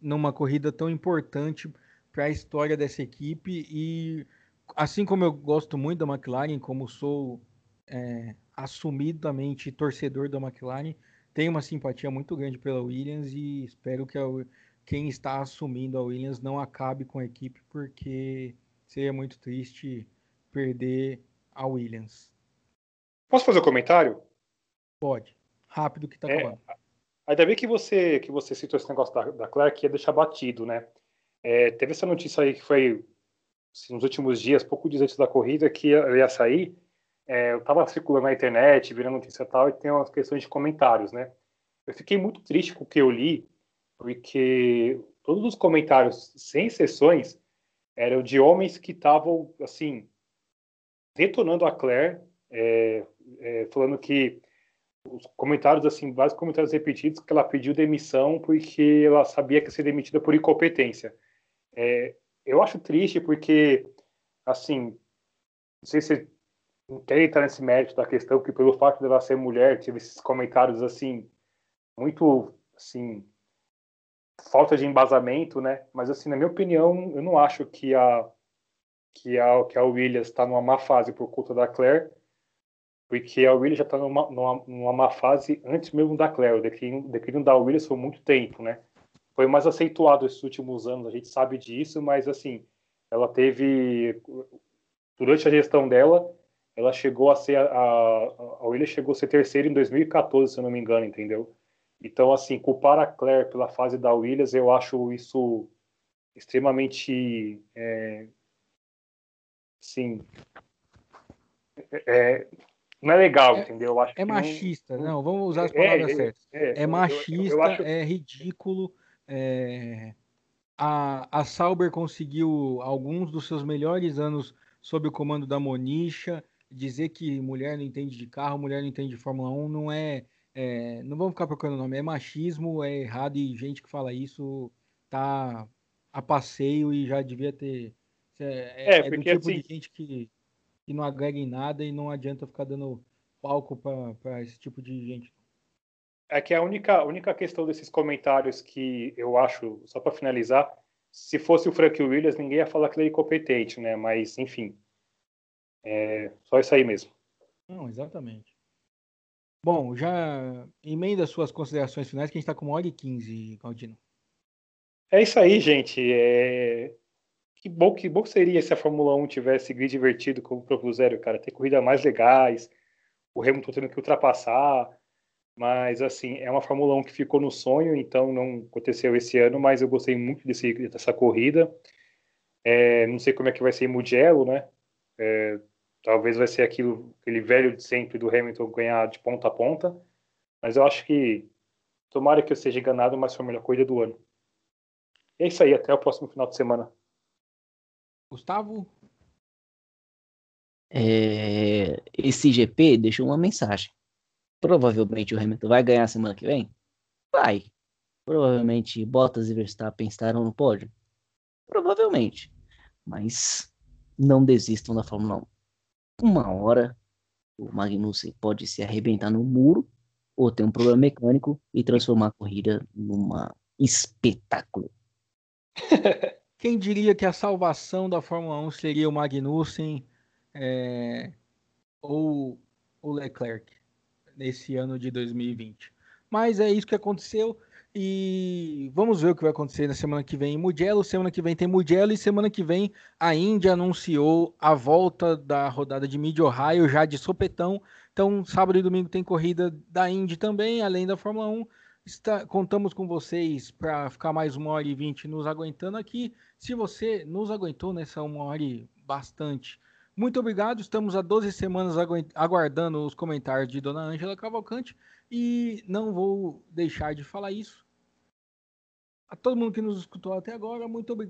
numa corrida tão importante para a história dessa equipe. E assim como eu gosto muito da McLaren, como sou é, assumidamente torcedor da McLaren, tenho uma simpatia muito grande pela Williams e espero que a, quem está assumindo a Williams não acabe com a equipe, porque seria muito triste perder a Williams. Posso fazer um comentário? Pode. Rápido que está é, acabando. Ainda bem que você, que você citou esse negócio da, da Claire, que ia deixar batido, né? É, teve essa notícia aí que foi assim, nos últimos dias, pouco dias antes da corrida, que ia, ia sair. É, eu estava circulando na internet, virando notícia e tal, e tem umas questões de comentários, né? Eu fiquei muito triste com o que eu li, porque todos os comentários, sem exceções, eram de homens que estavam, assim, detonando a Claire, é, é, falando que os comentários, assim, vários comentários repetidos, que ela pediu demissão porque ela sabia que ia ser demitida por incompetência. É, eu acho triste porque, assim, não sei se quer entrar nesse mérito da questão, que pelo fato dela ser mulher, tive esses comentários, assim, muito, assim, falta de embasamento, né? Mas assim, na minha opinião, eu não acho que a que a que a Williams está numa má fase por conta da Claire, porque a Williams já está numa, numa, numa, má fase antes mesmo da Claire. O declínio, declínio da Williams foi muito tempo, né? Foi mais aceituado esses últimos anos, a gente sabe disso, mas assim, ela teve durante a gestão dela, ela chegou a ser a, a, a Williams chegou a ser terceira em 2014, se eu não me engano, entendeu? Então, assim, culpar a Claire pela fase da Williams, eu acho isso extremamente, é, sim, é, é, não é legal, é, entendeu? é machista, não, não, vamos usar as é, palavras é, certas. É, machista, eu, eu acho... é ridículo. a, a Sauber conseguiu alguns dos seus melhores anos sob o comando da Monisha. Dizer que mulher não entende de carro, mulher não entende de Fórmula 1 não é é, não vamos ficar procurando nome, é machismo, é errado e gente que fala isso tá a passeio e já devia ter. É, é, é, é do tipo assim... de gente que, que não agrega em nada e não adianta ficar dando palco para esse tipo de gente. É que a única, única questão desses comentários que eu acho, só para finalizar, se fosse o Frank Williams, ninguém ia falar que ele é incompetente, né? Mas, enfim, é só isso aí mesmo. Não, exatamente. Bom, já emenda suas considerações finais, que a gente está com uma hora e quinze, Claudino. É isso aí, gente. É... Que, bom, que bom seria se a Fórmula 1 tivesse grid divertido como o Pro Zero, cara. Ter corridas mais legais, o Hamilton tendo que ultrapassar. Mas, assim, é uma Fórmula 1 que ficou no sonho, então não aconteceu esse ano, mas eu gostei muito desse, dessa corrida. É, não sei como é que vai ser em Mugello, né? É, Talvez vai ser aquilo, aquele velho de sempre do Hamilton ganhar de ponta a ponta. Mas eu acho que tomara que eu seja enganado, mas foi a melhor corrida do ano. E é isso aí, até o próximo final de semana. Gustavo? É, esse GP deixou uma mensagem. Provavelmente o Hamilton vai ganhar semana que vem? Vai. Provavelmente Bottas e Verstappen estarão no pódio? Provavelmente. Mas não desistam da Fórmula 1 uma hora o Magnussen pode se arrebentar no muro ou ter um problema mecânico e transformar a corrida numa espetáculo. Quem diria que a salvação da Fórmula 1 seria o Magnussen é, ou o Leclerc nesse ano de 2020? Mas é isso que aconteceu. E vamos ver o que vai acontecer na semana que vem em Mugello. Semana que vem tem Mugello e semana que vem a Índia anunciou a volta da rodada de Mid Ohio já de sopetão. Então, sábado e domingo tem corrida da Indy também, além da Fórmula 1. Está, contamos com vocês para ficar mais uma hora e vinte nos aguentando aqui. Se você nos aguentou nessa uma hora e bastante, muito obrigado. Estamos há 12 semanas aguardando os comentários de Dona Ângela Cavalcante e não vou deixar de falar isso a todo mundo que nos escutou até agora, muito obrigado.